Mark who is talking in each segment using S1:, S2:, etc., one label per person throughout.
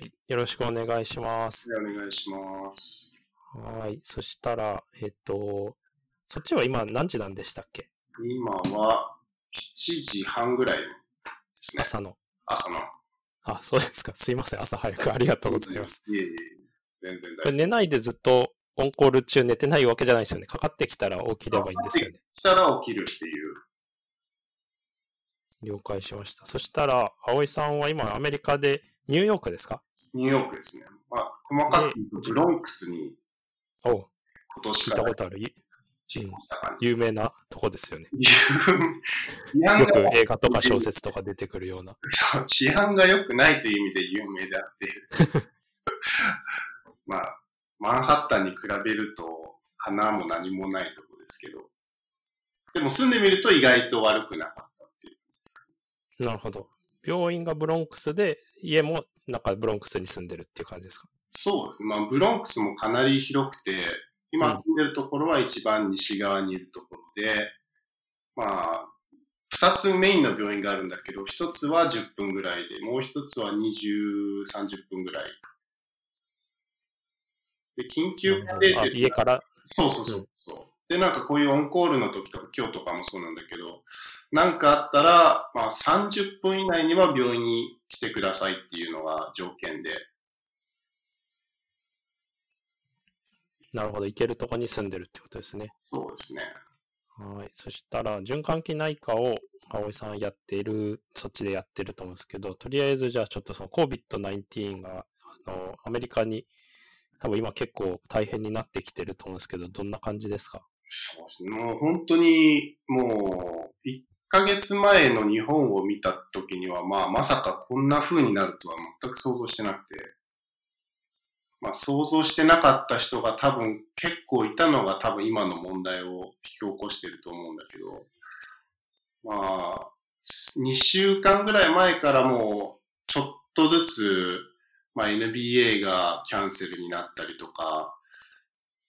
S1: はいよろしくお願いします。
S2: お願いします。
S1: はい。そしたら、えっと、そっちは今何時なんでしたっけ？
S2: 今は7時半ぐらいですね。
S1: 朝の。
S2: 朝の。
S1: あ、そうですか。すいません。朝早くありがとうございます。
S2: いえいえ、全然大丈夫。
S1: 寝ないでずっとオンコール中寝てないわけじゃないですよね。かかってきたら起きればいいんですよね。
S2: 来たら起きるっていう。
S1: 了解しました。そしたら、葵さんは今アメリカでニューヨークですか？
S2: ニューヨークですね。まあ、細かく言うと、ブロンクスに
S1: おう
S2: 今年
S1: 聞いた
S2: から
S1: ことある？有名なとこですよね。よく
S2: が
S1: 映画とか小説とか出てくるような。
S2: そう治安が良くないという意味で有名であって、まあ、マンハッタンに比べると、花も何もないとこですけど、でも住んでみると意外と悪くなかったっていう。
S1: なるほど。病院がブロンクスで、家もなんかブロンクスに住んでるっていう感じですか？
S2: そうですね。まあ、ブロンクスもかなり広くて、
S1: うん
S2: 今住んでるところは一番西側にいるところで、まあ、二つメインの病院があるんだけど、一つは10分ぐらいで、もう一つは20、30分ぐらい。で、緊急が出
S1: あ
S2: て
S1: 家から、
S2: そうそうそうそう。で、なんかこういうオンコールの時とか、今日とかもそうなんだけど、なんかあったら、まあ30分以内には病院に来てくださいっていうのが条件で、
S1: なるほど、行けるとこに住んでるってことですね。
S2: そうですね。
S1: はい。そしたら、循環器内科を葵さんやっている、そっちでやってると思うんですけど、とりあえずじゃあちょっとその COVID-19 が、あの、アメリカに多分今結構大変になってきてると思うんですけど、どんな感じですか？
S2: そうですね。もう本当に、もう、1 1ヶ月前の日本を見た時には、まあまさかこんな風になるとは全く想像してなくて、まあ想像してなかった人が多分結構いたのが多分今の問題を引き起こしてると思うんだけど、まあ、2週間ぐらい前からもうちょっとずつ、まあ NBA がキャンセルになったりとか、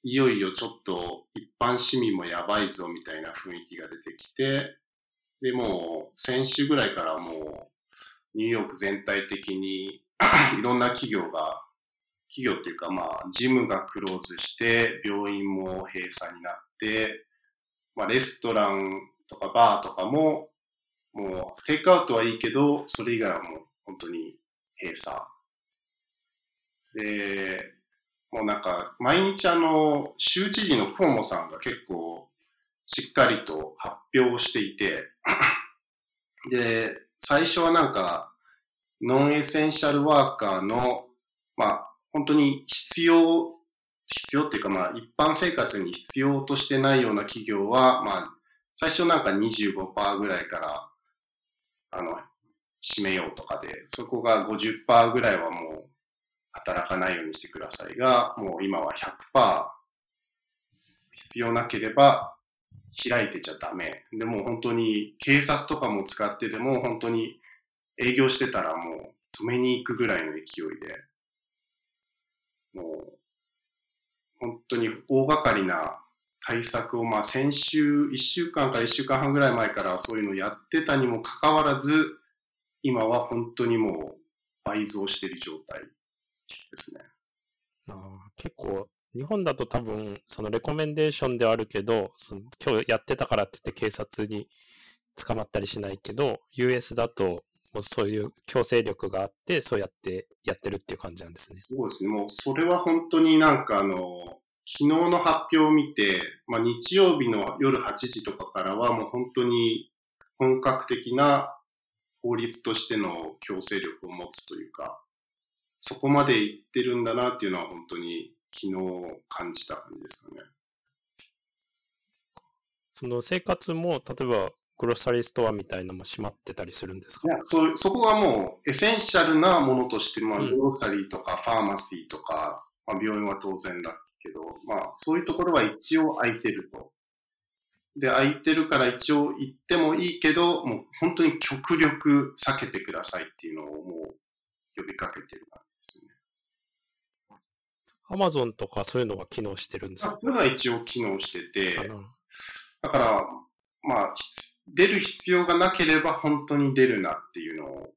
S2: いよいよちょっと一般市民もやばいぞみたいな雰囲気が出てきて、で、もう先週ぐらいからもうニューヨーク全体的に いろんな企業が、企業っていうかまあジムがクローズして、病院も閉鎖になって、まあレストランとかバーとかも、もうテイクアウトはいいけど、それ以外はもう本当に閉鎖。で、もうなんか、毎日あの、州知事のクオモさんが結構、しっかりと発表をしていて、で、最初はなんか、ノンエッセンシャルワーカーの、まあ、本当に必要、必要っていうかまあ、一般生活に必要としてないような企業は、まあ、最初なんか25%ぐらいから、あの、占めようとかで、そこが50%ぐらいはもう、働かないようにしてくださいが、もう今は100%必要なければ開いてちゃダメ。でも本当に警察とかも使ってでも本当に営業してたらもう止めに行くぐらいの勢いで、もう本当に大掛かりな対策をまあ先週1週間から1週間半ぐらい前からそういうのやってたにもかかわらず、今は本当にもう倍増している状態ですね。
S1: あ結構、日本だと多分、そのレコメンデーションではあるけど、その今日やってたからって言って警察に捕まったりしないけど、US だと、もうそういう強制力があって、そうやってやってるっていう感じなんですね。
S2: そうですね。もうそれは本当になんかあの、昨日の発表を見て、まあ日曜日の夜8時とかからはもう本当に本格的な法律としての強制力を持つというか、そこまでいってるんだなっていうのは本当に昨日感じた感じですかね。
S1: その生活も、例えば、グロッサリーストアみたいなのも閉まってたりするんですか？
S2: いやそそこはもう essential なものとして、まあ、
S1: うん
S2: grocery とかファーマシーとか、まあ、病院は当然だけど、まあ、そういうところは一応開いてると。で、開いてるから一応行ってもいいけど、もう本当に極力避けてくださいっていうのをもう呼びかけてる感。
S1: アマゾンとかそういうのは機能してるんですか？
S2: 一応機能してて、だから、まあ、出る必要がなければ本当に出るなっていうのを、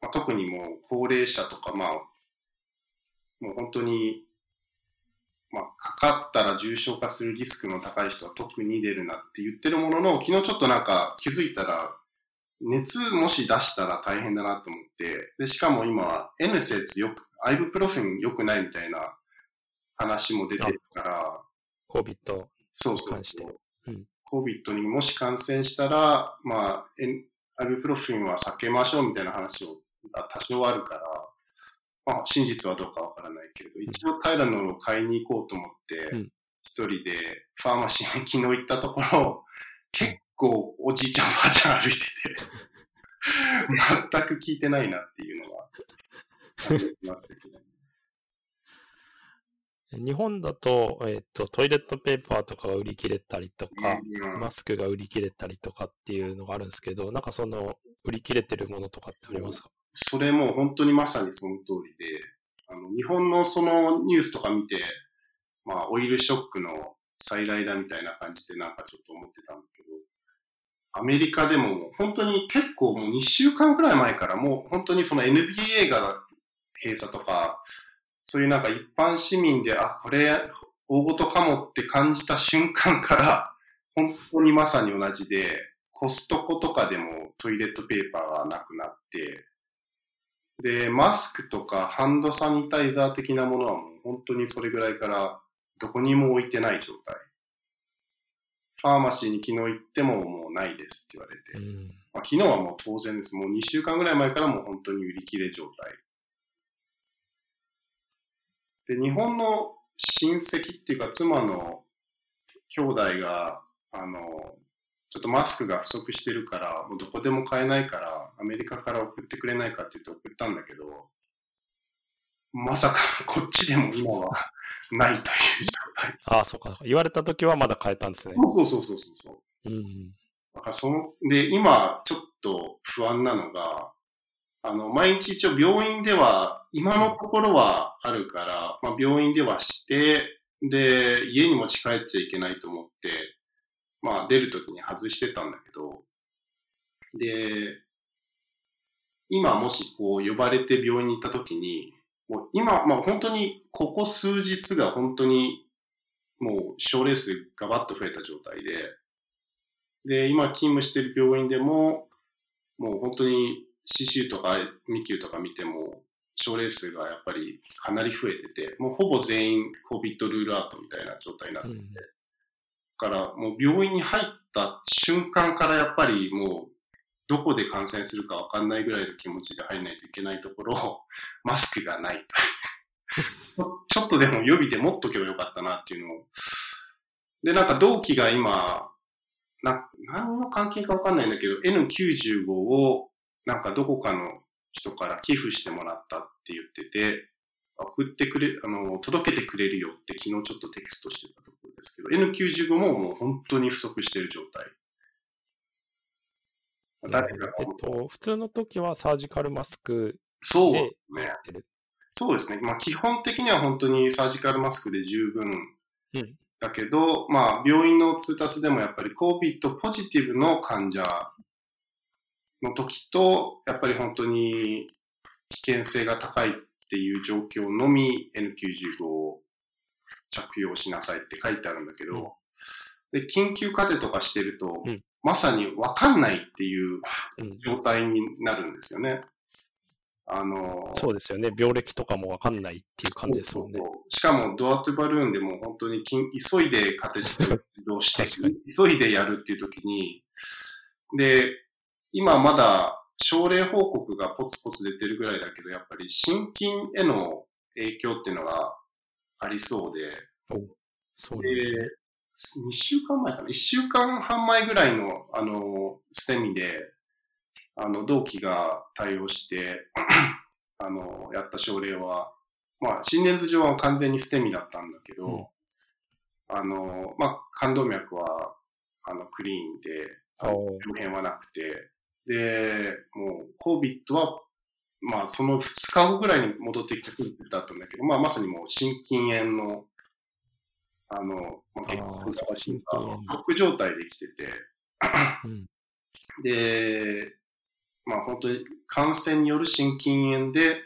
S2: まあ、特にもう高齢者とか、まあ、もう本当に、まあ、かかったら重症化するリスクの高い人は特に出るなって言ってるものの、昨日ちょっとなんか気づいたら、熱もし出したら大変だなと思って、で、しかも今、N 説よく、アイブプロフィン良くないみたいな話も出てるから、
S1: COVID
S2: そうそう
S1: 関して。うん。
S2: COVID にもし感染したら、まあ、アイブプロフィンは避けましょうみたいな話をが多少あるから、まあ、真実はどうかわからないけれど、一応タイラノールを買いに行こうと思って
S1: うん、
S2: 一人でファーマシーに昨日行ったところ、結構おじいちゃんおばあちゃん歩いてて、全く聞いてないなっていうのが、
S1: 日本だと、えっ、と、トイレットペーパーとかが売り切れたりとか、
S2: うん
S1: マスクが売り切れたりとかっていうのがあるんですけど、なんかその、売り切れてるものとかってありますか？
S2: それも本当にまさにその通りで、あの日本のそのニュースとか見て、まあ、オイルショックの再来だみたいな感じでなんかちょっと思ってたんだけど、アメリカでも本当に結構もう2週間くらい前からもう本当にその NBA が閉鎖とか、そういうなんか一般市民で、あ、これ大事かもって感じた瞬間から、本当にまさに同じで、コストコとかでもトイレットペーパーがなくなって、で、マスクとかハンドサニタイザー的なものはもう本当にそれぐらいからどこにも置いてない状態。ファーマシーに昨日行ってももうないですって言われて。
S1: うん。
S2: まあ、昨日はもう当然です。もう2週間ぐらい前からもう本当に売り切れ状態。で、日本の親戚っていうか妻の兄弟が、あの、ちょっとマスクが不足してるから、もうどこでも買えないから、アメリカから送ってくれないかって言って送ったんだけど、まさか こっちでも今はないという状態。
S1: ああ、そうか。言われた時はまだ変えたんですね。
S2: そうそうそうそうそう。
S1: うん。
S2: なんかその、で、今、ちょっと不安なのが、あの、毎日一応病院では、今のところはあるから、まあ病院ではして、で、家に持ち帰っちゃいけないと思って、まあ出るときに外してたんだけど、で、今もしこう呼ばれて病院に行ったときに、もう今、まあ本当にここ数日が本当にもう症例数がバッと増えた状態で、で、今勤務してる病院でも、もう本当に CCU とかミキューとか見ても、症例数がやっぱりかなり増えてて、もうほぼ全員 COVID ルールアウトみたいな状態になってて、
S1: うん
S2: だからもう病院に入った瞬間からやっぱりもうどこで感染するかわかんないぐらいの気持ちで入らないといけないところ、マスクがないと。ちょっとでも予備で持っとけばよかったなっていうのを。で、なんか同期が今、な、何の関係かわかんないんだけど、N95 をなんかどこかの人から寄付してもらったって言ってて、送ってくれ、あの、届けてくれるよって昨日ちょっとテキストしてたところですけど、N95 ももう本当に不足している状態。誰が
S1: えっと、普通の時はサージカルマスク
S2: そう
S1: で
S2: ね
S1: や。ってる。
S2: そうですね。まあ基本的には本当にサージカルマスクで十分
S1: うん
S2: だけど、まあ病院の通達でもやっぱり COVID ポジティブの患者の時と、やっぱり本当に危険性が高いっていう状況のみ N95 を着用しなさいって書いてあるんだけど、で、緊急家庭とかしてると、
S1: うん
S2: まさにわかんないっていう
S1: うん。
S2: 状態になるんですよね。あの、
S1: そうですよね。病歴とかもわかんないっていう感じですもんね
S2: そう。そうしかも、ドアトゥバルーンでも本当に緊急いでカテストをして 急いでやるっていう時に、で、今まだ症例報告がポツポツ出てるぐらいだけど、やっぱり心筋への影響っていうのがありそうで、
S1: そうですね。
S2: 2週間前かな ?1 週間半前ぐらいの、あの、ステミで、あの、同期が対応して、あの、やった症例は、まあ、心電図上は完全にステミだったんだけど、
S1: うん
S2: あの、まあ、冠動脈は、あの、クリーンで、
S1: あー
S2: 病変はなくて、で、もう、COVID は、まあ、その2日後ぐらいに戻ってきたってだったんだけど、まあ、まさにもう、心筋炎の、あの、ま
S1: あーそうか心筋
S2: ック状態で来てて、
S1: うん。
S2: で、まあ本当に感染による心筋炎で、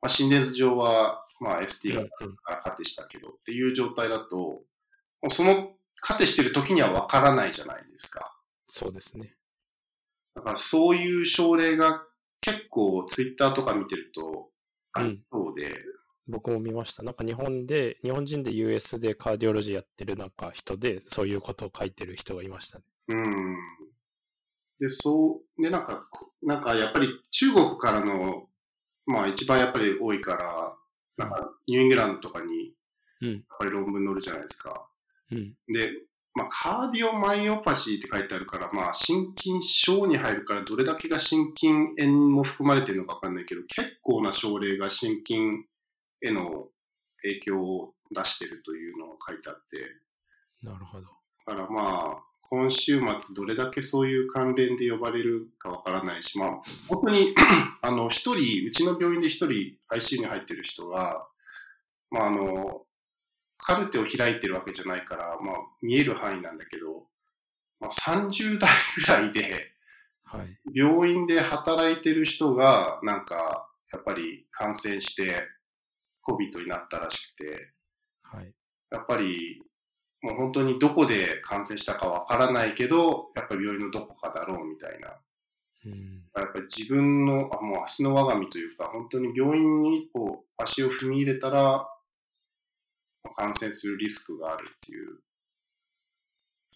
S2: まあ、心電図上は、まあ ST がからカテしたけどっていう状態だと、もうそのカテしてる時にはわからないじゃないですか。
S1: そうですね。
S2: だからそういう症例が結構ツイッターとか見てるとありそうで、
S1: 僕も見ました。なんか日本で、日本人で US でカーディオロジーやってるなんか人で、そういうことを書いてる人がいましたね。
S2: うん。で、そう、で、なんか、こなんかやっぱり中国からの、まあ一番やっぱり多いから、なんかニューイングランドとかに、
S1: うん
S2: やっぱり論文載るじゃないですか。
S1: うん。
S2: で、まあカーディオマイオパシーって書いてあるから、まあ心筋症に入るからどれだけが心筋炎も含まれてるのかわかんないけど、結構な症例が心筋への影響を出してるというのが書いてあって、
S1: なるほど。
S2: だからまあ、今週末どれだけそういう関連で呼ばれるかわからないし、まあ、本当に、あの、一人、うちの病院で一人 ICU に入ってる人が、まああの、カルテを開いてるわけじゃないから、まあ見える範囲なんだけど、まあ、30代ぐらいで、
S1: はい。
S2: 病院で働いてる人が、なんか、やっぱり感染して、COVID になったらしくて、
S1: はい。
S2: やっぱり、もう本当にどこで感染したかわからないけど、やっぱり病院のどこかだろうみたいな。
S1: うん。
S2: やっぱり自分の、あもう足の我が身というか、本当に病院に一歩足を踏み入れたら、感染するリスクがあるっていう。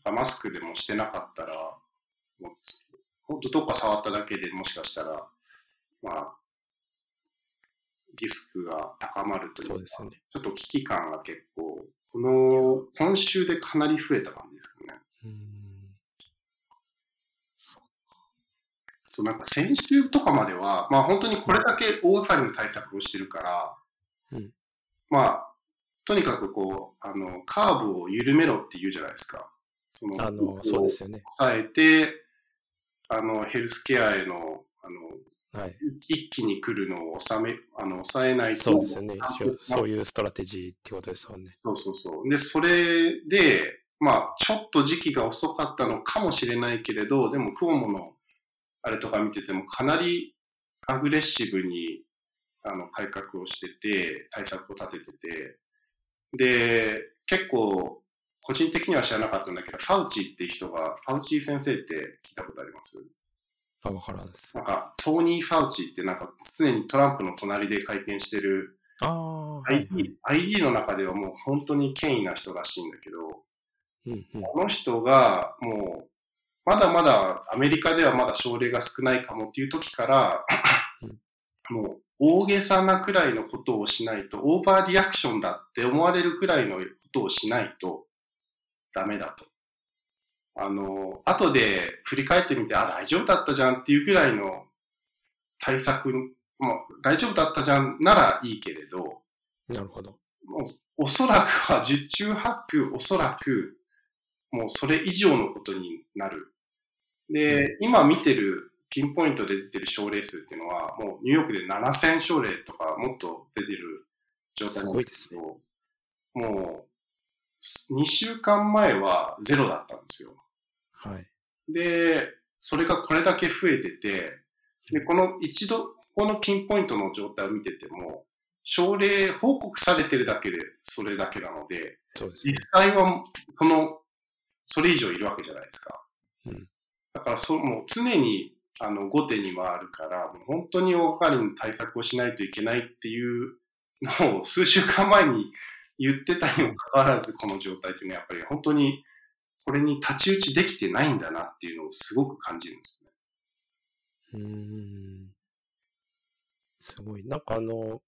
S2: マスクでもしてなかったら、もう本当どっか触っただけでもしかしたら、まあ、リスクが高まるというか
S1: ね。
S2: ちょっと危機感が結構、この、今週でかなり増えた感じですかね。
S1: そう
S2: なんか先週とかまでは、まあ本当にこれだけ大掛かりの対策をしてるから、
S1: うん
S2: まあ、とにかくこう、あの、カーブを緩めろって言うじゃないですか。その、
S1: あの、そうですよね。
S2: 抑えて、あの、ヘルスケアへの、あの、
S1: はい。
S2: 一気に来るのを収め、あの、抑えないと。
S1: そうですよね。そう
S2: いう。
S1: ストラテジーってことですもんね。
S2: そうそうそう。で、それで、まあ、ちょっと時期が遅かったのかもしれないけれど、でも、クオモのあれとか見てても、かなりアグレッシブに、あの、改革をしてて、対策を立ててて、で、結構、個人的には知らなかったんだけど、ファウチっていう人が、ファウチ先生って聞いたことあります？
S1: あ、わからんです。
S2: なんか、トーニー・ファウチってなんか、常にトランプの隣で会見してる。ID, ID の中ではもう本当に権威な人らしいんだけど、
S1: うんうん。
S2: この人がもう、まだまだアメリカではまだ症例が少ないかもっていう時から、もう大げさなくらいのことをしないと、オーバーリアクションだって思われるくらいのことをしないとダメだと。あの、後で振り返ってみて、あ、大丈夫だったじゃんっていうくらいの対策、もう大丈夫だったじゃんならいいけれど、
S1: なるほど。
S2: もうおそらくは十中八九、おそらく、もうそれ以上のことになる。で、今見てる、ピンポイントで出てる症例数っていうのは、もうニューヨークで7000症例とかもっと出てる状態なんですけど、もう、2週間前はゼロだったんですよ。
S1: はい。
S2: で、それがこれだけ増えてて、で、この一度、このピンポイントの状態を見てても、症例報告されてるだけでそれだけなので、
S1: そうです、
S2: 実際はその、それ以上いるわけじゃないですか。
S1: うん
S2: だからそ、もう常に、あの、後手に回るから、もう本当に大掛かりに対策をしないといけないっていうのを数週間前に言ってたにもかかわらず、この状態っていうのはやっぱり本当に、これに太刀打ちできてないんだなっていうのをすごく感じるんですね。
S1: うん。すごい。なんかあの、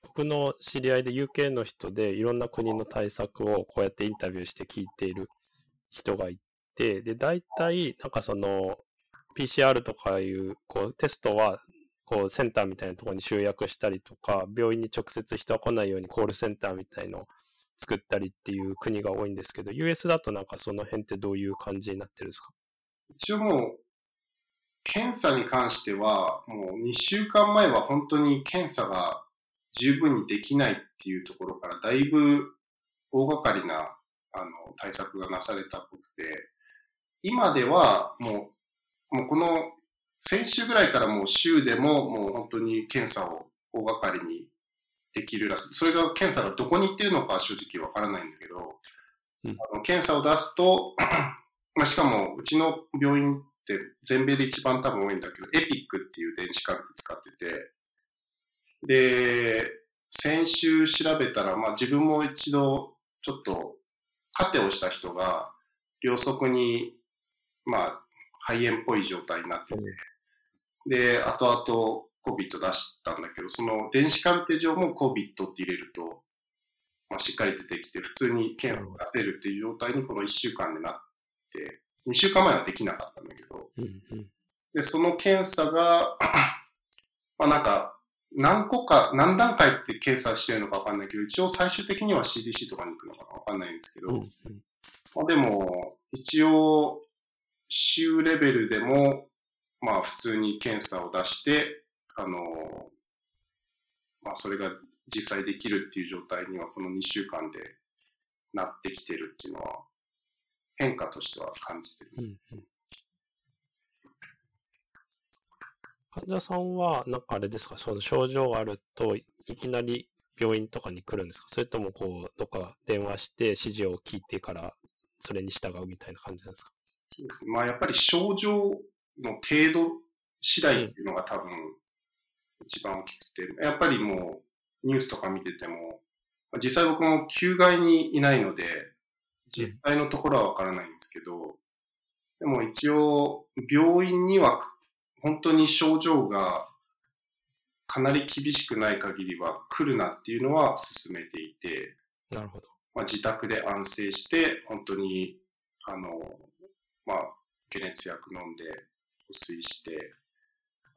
S1: 僕の知り合いで UK の人でいろんな国の対策をこうやってインタビューして聞いている人がいて、で、大体、なんかその、PCR とかいう、こう、テストは、こう、センターみたいなところに集約したりとか、病院に直接人が来ないようにコールセンターみたいのを作ったりっていう国が多いんですけど、US だとなんかその辺ってどういう感じになってるんですか？
S2: 一応もう、検査に関しては、もう2週間前は本当に検査が十分にできないっていうところから、だいぶ大掛かりなあの対策がなされたっぽくて、今ではもう、もうこの先週ぐらいからもう週でももう本当に検査を大掛かりにできるらしい。それが検査がどこに行ってるのかは正直わからないんだけど、
S1: うん
S2: あの検査を出すと、まあ、しかもうちの病院って全米で一番多分多いんだけど、エピックっていう電子カルテ使ってて、で、先週調べたら、まあ自分も一度ちょっとカテをした人が両側に、まあ肺炎っぽい状態になってて、で、後々 COVID 出したんだけど、その電子カルテ上も COVID って入れると、まあ、しっかり出てきて、普通に検査を出せるっていう状態にこの1週間でなって、2週間前はできなかったんだけど。で、その検査が、まあなんか、何個か、何段階って検査してるのかわかんないけど、一応最終的には CDC とかに行くのかなわかんないんですけど、まあでも、一応、州レベルでも、まあ普通に検査を出して、あの、まあそれが実際できるっていう状態にはこの2週間でなってきてるっていうのは、変化としては感じてる。
S1: うんうん。患者さんは、なんかあれですか、その症状があると、いきなり病院とかに来るんですか？それとも、こう、どっか電話して指示を聞いてから、それに従うみたいな感じなんですか？
S2: そうですねまあやっぱり症状の程度次第っていうのが多分一番大きくて、やっぱりもうニュースとか見てても、まあ実際僕も休外にいないので、実際のところはわからないんですけど、でも一応病院には本当に症状がかなり厳しくない限りは来るなっていうのは進めていて、
S1: なるほど。
S2: まあ、自宅で安静して、本当に、あの、まあ、解熱薬飲んで、保水して、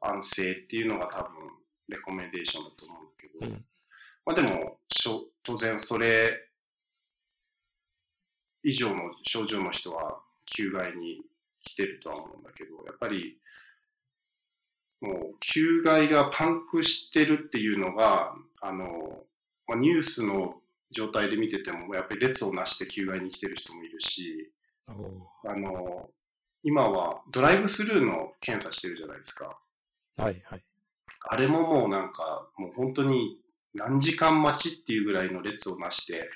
S2: 安静っていうのが多分、レコメンデーションだと思うんだけど、
S1: うん。
S2: まあでも、当然それ以上の症状の人は、休外に来てるとは思うんだけど、やっぱり、もう、休外がパンクしてるっていうのが、あの、まあ、ニュースの状態で見てても、やっぱり列をなして休外に来てる人もいるし、あの、今はドライブスルーの検査してるじゃないですか。
S1: はいはい。
S2: あれももうなんか、もう本当に何時間待ちっていうぐらいの列をなして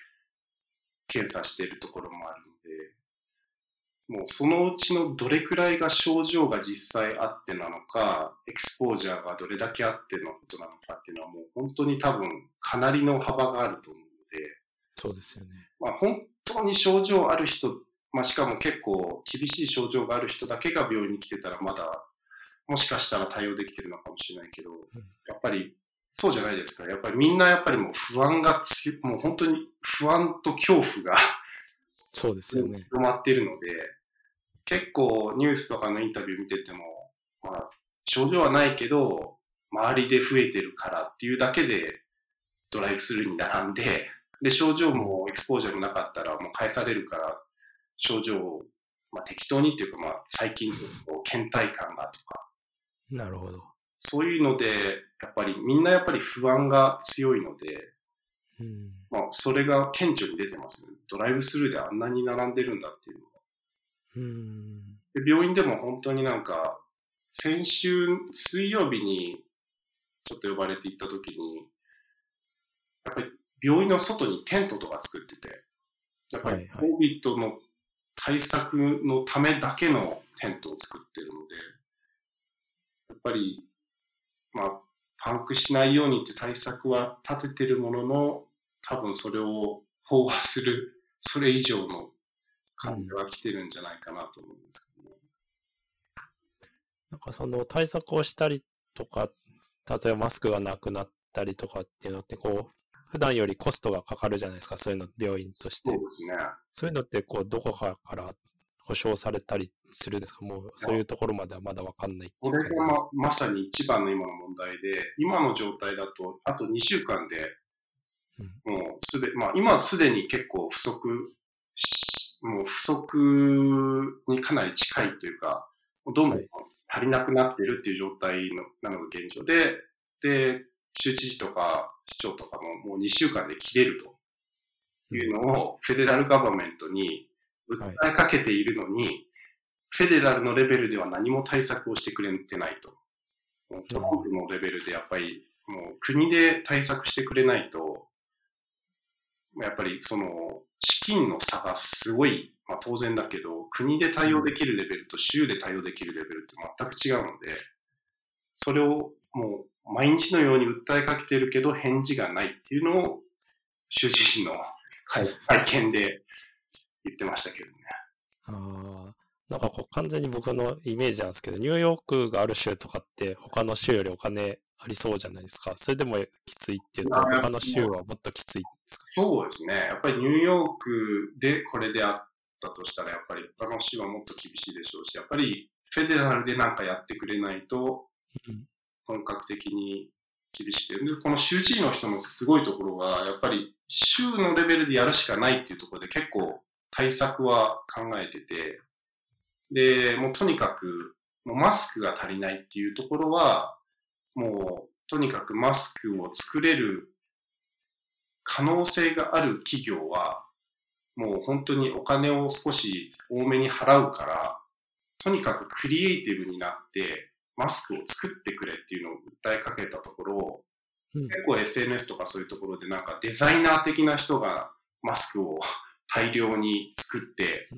S2: 検査してるところもあるので、もうそのうちのどれくらいが症状が実際あってなのか、エクスポージャーがどれだけあってのことなのかっていうのはもう本当に多分かなりの幅があると思うので、
S1: そうですよね。
S2: まあ、本当に症状ある人、まあ、しかも結構厳しい症状がある人だけが病院に来てたらまだもしかしたら対応できてるのかもしれないけど、やっぱりそうじゃないですか。やっぱりみんなやっぱりもう不安が強い、もう本当に不安と恐怖が
S1: そうですよね。
S2: 広まっているので、結構ニュースとかのインタビュー見てても、まあ、症状はないけど、周りで増えてるからっていうだけでドライブスルーに並んで、で、症状もエクスポージャーもなかったらもう返されるから、症状を、まあ、適当にっていうか、まあ、最近こう倦怠感がとか、
S1: なるほど。
S2: そういうので、やっぱりみんなやっぱり不安が強いので、
S1: うん。
S2: まあ、それが顕著に出てますね。ドライブスルーであんなに並んでるんだっていうのが。
S1: うん。
S2: で病院でも本当になんか、先週水曜日にちょっと呼ばれて行った時に、やっぱり病院の外にテントとか作ってて、やっぱり COVID の対策のためだけのテントを作ってるので、やっぱり、まあ、パンクしないようにって対策は立ててるものの、多分それを飽和する、それ以上の感じが来てるんじゃないかなと思うんですけどね。
S1: なんかその対策をしたりとか、例えばマスクがなくなったりとかっていうのって、こう、普段よりコストがかかるじゃないですか、そういうの、病院として
S2: そう。ですね。
S1: そういうのって、こう、どこかから保証されたりするんですか？もう、そういうところまではまだわかんない
S2: これがままさに一番の今の問題で、今の状態だと、あと2週間で、もうすで、まあ今はすでに結構不足し、もう不足にかなり近いというか、どんどん
S1: はい
S2: 足りなくなってるっていう状態のなのが現状で、で、州知事とか市長とかももう2週間で切れると。いうのをフェデラルガバメントに訴えかけているのに、フェデラルのレベルでは何も対策をしてくれてないと。トランプのレベルでやっぱり、もう国で対策してくれないと、やっぱりその資金の差がすごい、まあ当然だけど、国で対応できるレベルと州で対応できるレベルって全く違うので、それをもう毎日のように訴えかけてるけど返事がないっていうのを州知事の会見で言ってましたけどね。
S1: ああ、なんかこう完全に僕のイメージなんですけど、ニューヨークがある州とかって他の州よりお金ありそうじゃないですか。それでもきついっていうと、他の州はもっときついですか
S2: そうですね。やっぱりニューヨークでこれであったとしたら、やっぱり他の州はもっと厳しいでしょうし、やっぱりフェデラルでなんかやってくれないと、本格的に厳しくて、でこの州知事の人のすごいところが、やっぱり州のレベルでやるしかないっていうところで結構対策は考えてて、で、もうとにかく、もうマスクが足りないっていうところは、もうとにかくマスクを作れる可能性がある企業は、もう本当にお金を少し多めに払うから、とにかくクリエイティブになってマスクを作ってくれっていうのを訴えかけたところ、うん、結構 SNS とかそういうところでなんかデザイナー的な人がマスクを 大量に作って、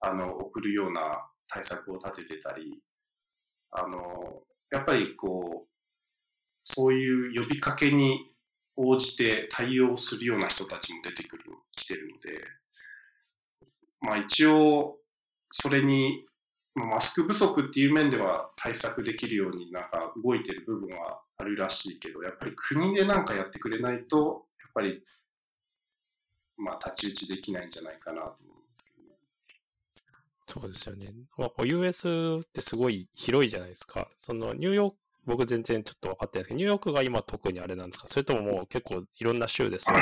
S2: あの、送るような対策を立ててたり、あの、やっぱりこう、そういう呼びかけに応じて対応するような人たちも出てくる、来てるので、まあ一応、それに、マスク不足っていう面では対策できるようになんか動いてる部分はあるらしいけど、やっぱり国でなんかやってくれないと、やっぱり、まあ太刀打ちできないんじゃないかなと思
S1: そうですよね。まあ、US ってすごい広いじゃないですか。そのニューヨーク、僕全然ちょっと分かってないですけど、ニューヨークが今特にあれなんですか？それとももう結構いろんな州でそう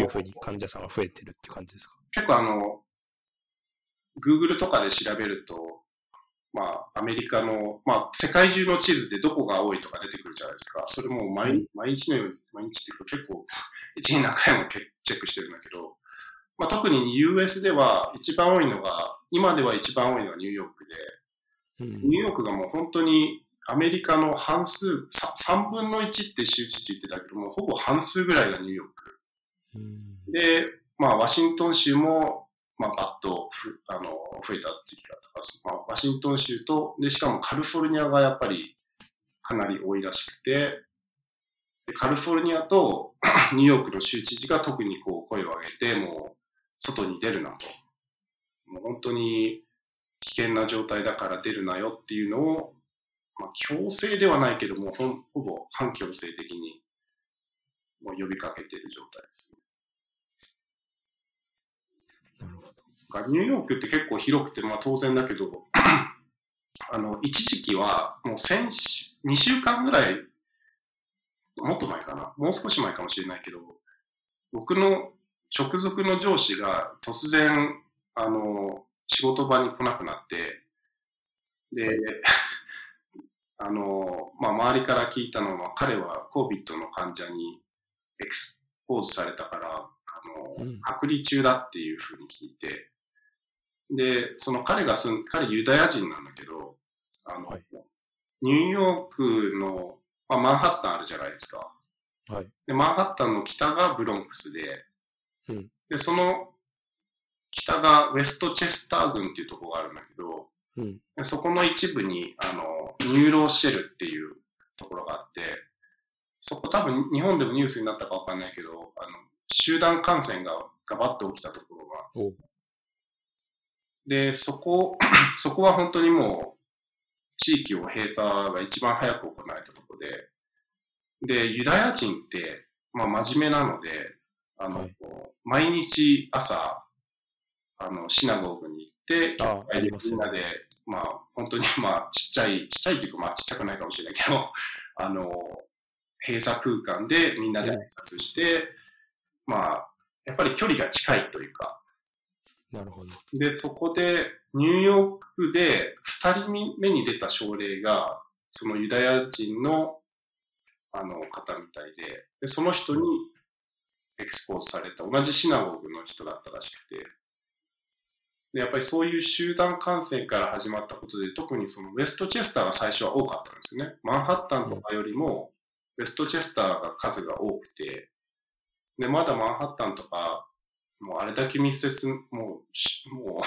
S1: いうふうに患者さんが増えてるって感じですか？
S2: 結構あの、Google とかで調べると、まあ、アメリカの、まあ、世界中の地図でどこが多いとか出てくるじゃないですか。それも毎,、毎日のように、毎日っていうか結構、一日何回もチェックしてるんだけど、まあ、特に US では一番多いのが、今では一番多いのはニューヨークで、うん、ニューヨークがもう本当にアメリカの半数、3分の1って周知って言ってたけども、ほぼ半数ぐらいがニューヨーク。うん、で、まあ、ワシントン州も、まあ、バッとあの増えた時期があったから、まあ、ワシントン州と、で、しかもカリフォルニアがやっぱりかなり多いらしくて、カリフォルニアと ニューヨークの州知事が特にこう声を上げて、もう外に出るなと。もう本当に危険な状態だから出るなよっていうのを、まあ、強制ではないけども、ほほぼ反強制的にもう呼びかけている状態ですね。なるほど。ニューヨークって結構広くて、まあ当然だけど、あの、一時期はもう先週、2週間ぐらい、もっと前かな、もう少し前かもしれないけど、僕の直属の上司が突然、あの、仕事場に来なくなって、で、あの、まあ、周りから聞いたのは、彼は COVID の患者にエクスポーズされたから、あの、うん、隔離中だっていうふうに聞いて、で、その彼がすん、彼ユダヤ人なんだけど、あの、はい、ニューヨークの、まあ、マンハッタンあるじゃないですか。はい。で、マンハッタンの北がブロンクスで、うん、で、その北がウェストチェスター郡っていうところがあるんだけど、うん、でそこの一部にあのニューローシェルっていうところがあって、そこ多分日本でもニュースになったかわかんないけど、あの集団感染がガバッと起きたところがで、そこ、そこは本当にもう地域を閉鎖が一番早く行われたところで、で、ユダヤ人って、まあ真面目なので、あの、はい、毎日朝、あの、シナゴーグに行って、ああみんなで、まあ、本当に、まあ、ちっちゃい、ちっちゃいっていうか、まあ、ちっちゃくないかもしれないけど、あの、閉鎖空間でみんなで挨拶して、まあ、やっぱり距離が近いというか。
S1: なるほど。
S2: で、そこで、ニューヨークで2人目に出た症例が、そのユダヤ人のあの方みたいで、でその人にエクスポーズされた同じシナゴーグの人だったらしくて、で、やっぱりそういう集団感染から始まったことで、特にそのウェストチェスターが最初は多かったんですよね。マンハッタンとかよりも、ウェストチェスターが数が多くて、で、まだマンハッタンとか、もうあれだけ密接、もう、も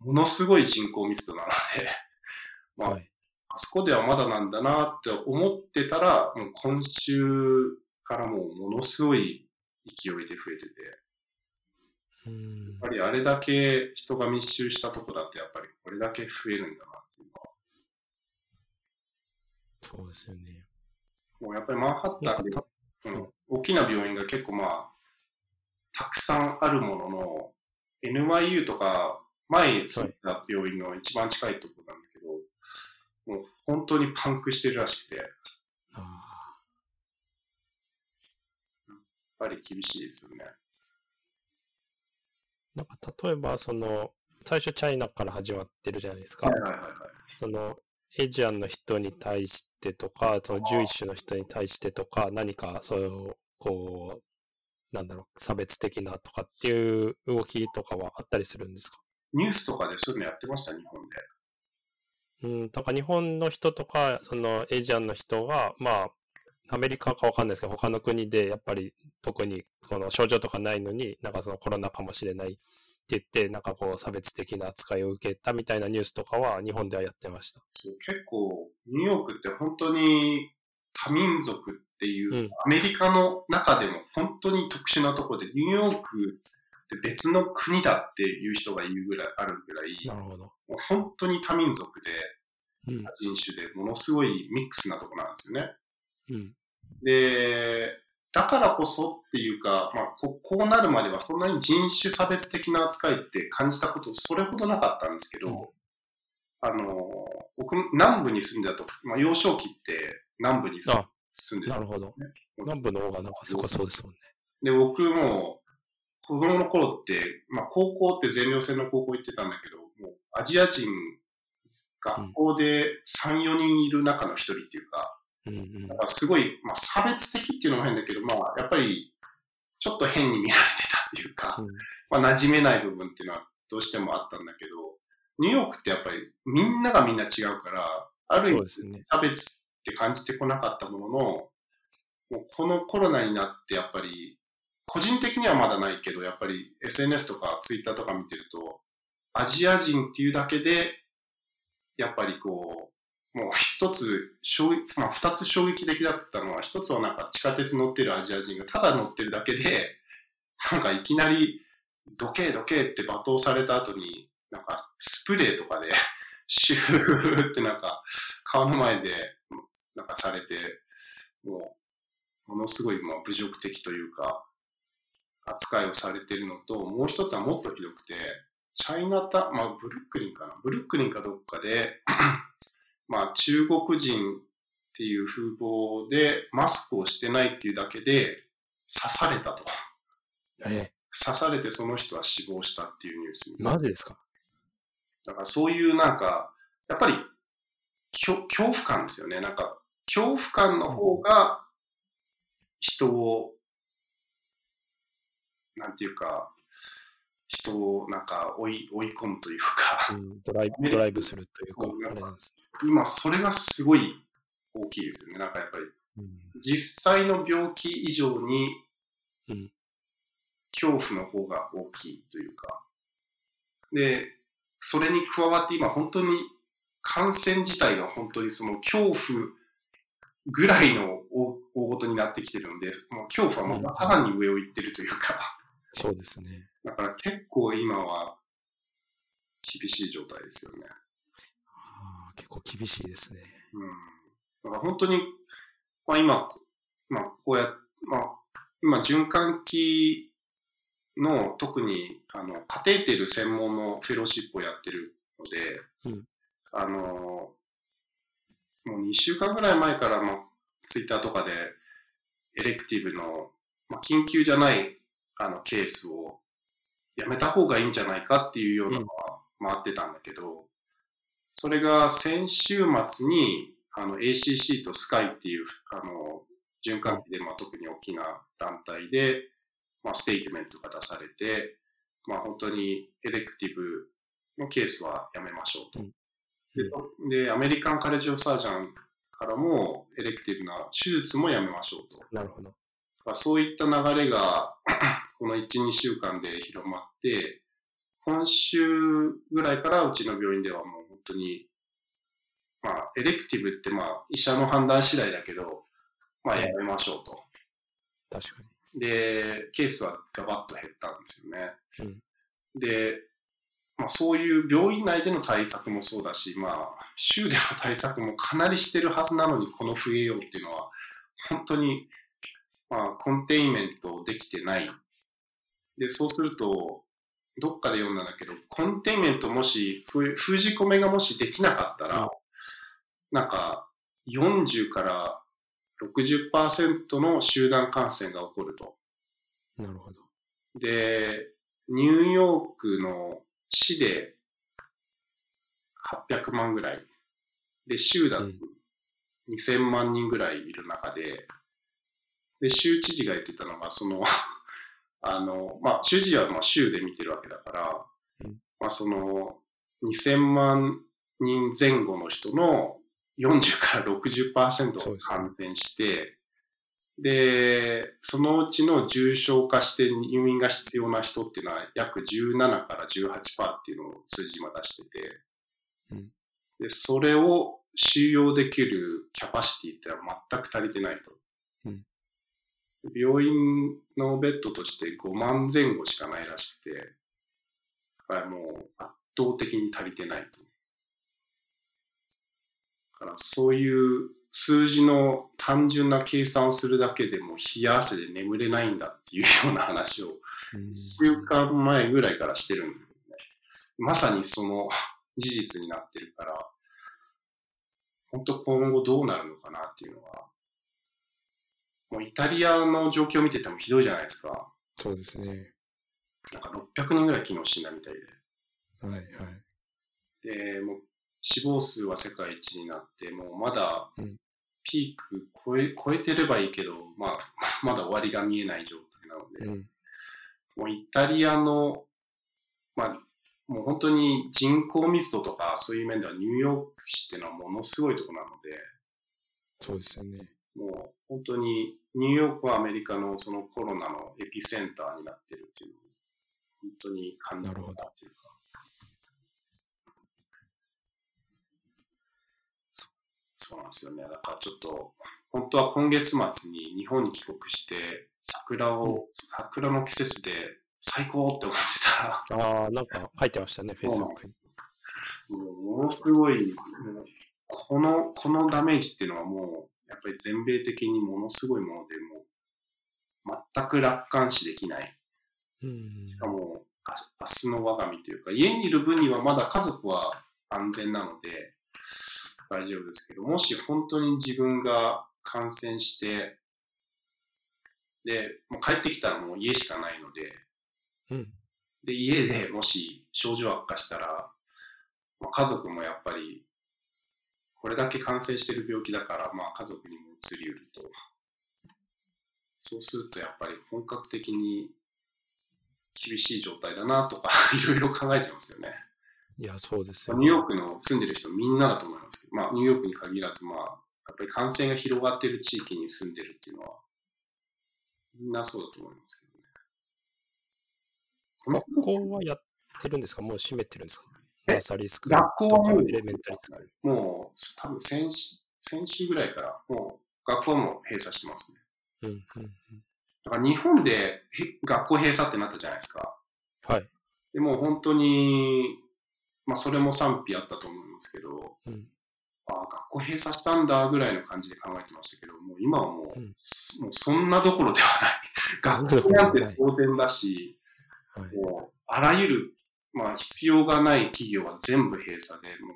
S2: う、ものすごい人口密度なので、まあ、はい、あそこではまだなんだなって思ってたら、もう今週からもうものすごい勢いで増えてて、やっぱりあれだけ人が密集したとこだと、やっぱりこれだけ増えるんだなっていうのは。
S1: そうですよね。
S2: もうやっぱりマンハッタンで、うん、大きな病院が結構まあ、たくさんあるものの、NYU とか、前住んだ病院の一番近いところなんだけど、もう本当にパンクしてるらしくて。やっぱり厳しいですよね。
S1: なんか例えば、その、最初チャイナから始まってるじゃないですか。はいはいはいはい、その、エジアンの人に対してとか、その11種の人に対してとか、何かそういう、こう、なんだろう、差別的なとかっていう動きとかはあったりするんですか？
S2: ニュースとかでそういうのやってました、日本で。
S1: うん、なんか日本の人とか、そのエイジアンの人が、まあ、アメリカかわかんないですけど、他の国でやっぱり特にこの症状とかないのに、なんかそのコロナかもしれない言って、なんかこう差別的な扱いを受けたみたいなニュースとかは日本ではやってました。
S2: 結構、ニューヨークって本当に多民族っていう、うん、アメリカの中でも本当に特殊なところで、ニューヨークって別の国だっていう人がいるぐらい、あるぐらい、
S1: なるほど。も
S2: う本当に多民族で、人種でものすごいミックスなとこなんですよね。
S1: うん。
S2: で、だからこそっていうか、まあこ、こうなるまではそんなに人種差別的な扱いって感じたことそれほどなかったんですけど、うん、あの、僕、南部に住んでたと、まあ、幼少期って南部に住んでた、
S1: ね、なるほど。南部の方がなんかそこそうですもんね。
S2: で、僕も子供の頃って、まあ、高校って全寮制の高校行ってたんだけど、もうアジア人、学校で3、4人いる中の1人っていうか、
S1: うんうん、
S2: だからすごい、まあ、差別的っていうのも変だけど、まあ、やっぱり、ちょっと変に見られてたっていうか、うん、まあ、馴染めない部分っていうのはどうしてもあったんだけど、ニューヨークってやっぱりみんながみんな違うから、ある意味差別って感じてこなかったものの、もうこのコロナになってやっぱり、個人的にはまだないけど、やっぱり SNS とか Twitter とか見てると、アジア人っていうだけで、やっぱりこう、もう一つ、衝撃、まあ二つ衝撃的だったのは、一つはなんか地下鉄乗ってるアジア人がただ乗ってるだけで、なんかいきなり、どけどけって罵倒された後に、なんかスプレーとかで、シューってなんか顔の前で、なんかされて、もう、ものすごいまあ侮辱的というか、扱いをされてるのと、もう一つはもっとひどくて、チャイナタ、まあブルックリンかな、ブルックリンかどっかでまあ、中国人っていう風貌でマスクをしてないっていうだけで刺されたと。
S1: え
S2: 刺されてその人は死亡したっていうニュース。
S1: マジですか？
S2: だからそういうなんか、やっぱり恐怖感ですよね。なんか、恐怖感の方が人を、なんていうか、人をなんか追い追い込むというか、
S1: うん、ドライブ ドライブするというか。
S2: 今、それがすごい大きいですよね。なんかやっぱり、うん、実際の病気以上に、恐怖の方が大きいというか、で、それに加わって今本当に感染自体が本当にその恐怖ぐらいの大大事になってきてるので、もう恐怖はもうさらに上を行ってるというか、
S1: そうですね。
S2: だから結構今は厳しい状態ですよね。
S1: 結構厳しいですね。
S2: うん。だから本当に、まあ今、まあこうや、まあ今循環器の特にあのカテーテル専門のフェローシップをやってるので、
S1: うん、
S2: あの、もう2週間ぐらい前から、まあ、ツイッターとかでエレクティブの、まあ、緊急じゃないあのケースをやめた方がいいんじゃないかっていうようなのは回ってたんだけど、それが先週末にあの ACC と SCAI っていうあの循環器でまあ特に大きな団体で、まあ、 statement が出されて、まあ、本当に elective のケースはやめましょうと。
S1: うん
S2: でで、 American College of Surgeons からも elective な手術もやめましょうと。
S1: なるほど。
S2: まあそういった流れがこの1、2週間で広まって、今週ぐらいからうちの病院ではもう本当に、まあ、エレクティブってまあ、医者の判断次第だけど、まあ、やめましょうと。
S1: 確か
S2: で、ケースはガバッと減ったんですよね。
S1: うん
S2: で、まあ、そういう病院内での対策もそうだし、まあ、州での対策もかなりしてるはずなのに、この増えようっていうのは、本当に、まあ、コンテインメントできてない。で、そうすると、どっかで読んだんだけど、コンテインメントもし、そういう封じ込めがもしできなかったら、
S1: うん
S2: なんか、40から60%の集団感染が起こると。
S1: に。なるほど。
S2: で、ニューヨークの市で800万ぐらい。で、州だと
S1: うん
S2: 2000万人ぐらいいる中で、で、州知事が言ってたのが、その、あの、まあ、州知事はまあ州で見てるわけだから、
S1: うん。
S2: まあ、その、2000万人前後の人の40から60%
S1: そうですね。
S2: 感染して、で、そのうちの重症化して入院が必要な人っていうのは約17から18%っていうのを数字今出してて、
S1: うん。
S2: で、それを収容できるキャパシティってのは全く足りてないと。
S1: うん
S2: 病院のベッドとして5万前後しかないらしくて、だからもう圧倒的に足りてないと。だからそういう数字の単純な計算をするだけでも冷や汗で眠れないんだっていうような話を1週間前ぐらいからしてるんだけどね。まさにその事実になってるから、本当今後どうなるのかなっていうのは、もうイタリアの状況を見ててもひどいじゃないですか。
S1: そうですね。
S2: なんか600人ぐらい昨日死んだみたいで。
S1: はいはい。
S2: で、もう死亡数は世界一になって、もうまだ
S1: うん
S2: ピーク超え超えてればいいけど、まあ、まだ終わりが見えない状態なので、
S1: うん。
S2: もうイタリアの、まあ、もう本当に人口密度とかそういう面ではニューヨーク市っていうのはものすごいところなので、
S1: そうですよね。
S2: もう本当にニューヨークはアメリカのそのコロナのエピセンターになってるっていうのを本当に感じ
S1: るほど
S2: っていうか。そそうなんですよね。だからちょっと、本当は今月末に日本に帰国して、桜を、桜の季節で最高って思ってたら、
S1: ああ、なんか書いてましたね、Facebook に。
S2: もうものすごい、この、このダメージっていうのはもう、やっぱり全米的にものすごいもので、もう、全く楽観視できない。
S1: うん。
S2: しかも、あ明日の我が身というか、家にいる分にはまだ家族は安全なので、大丈夫ですけど、もし本当に自分が感染して、で、もう帰ってきたらもう家しかないので、
S1: うん。
S2: で、家でもし症状悪化したら、まあ、家族もやっぱり、これだけ感染してる病気だから、まあ家族にも移りうると。そうするとやっぱり本格的に厳しい状態だなとか、いろいろ考えちゃいますよね。
S1: いや、そうですよ、
S2: ニューヨークの住んでる人みんなだと思いますけど、まあニューヨークに限らず、まあ、やっぱり感染が広がってる地域に住んでるっていうのは、みんなそうだと思いますけどね。
S1: 学校はやってるんですか？もう閉めてるんですか？
S2: え
S1: ナーサリースクール
S2: 学校はもう
S1: とかエレメンタリースクール。
S2: もう、多分先週、先週ぐらいから、もう学校も閉鎖してますね。
S1: うん、うん、うん。
S2: だから日本でへ学校閉鎖ってなったじゃないですか。
S1: はい。
S2: でもう本当に、まあそれも賛否あったと思うんですけど、
S1: うん。
S2: ああ、学校閉鎖したんだぐらいの感じで考えてましたけど、もう今はもう、
S1: うん
S2: すもうそんなどころではない。学校なんて当然だし、
S1: はい。
S2: もうあらゆる、まあ必要がない企業は全部閉鎖で、も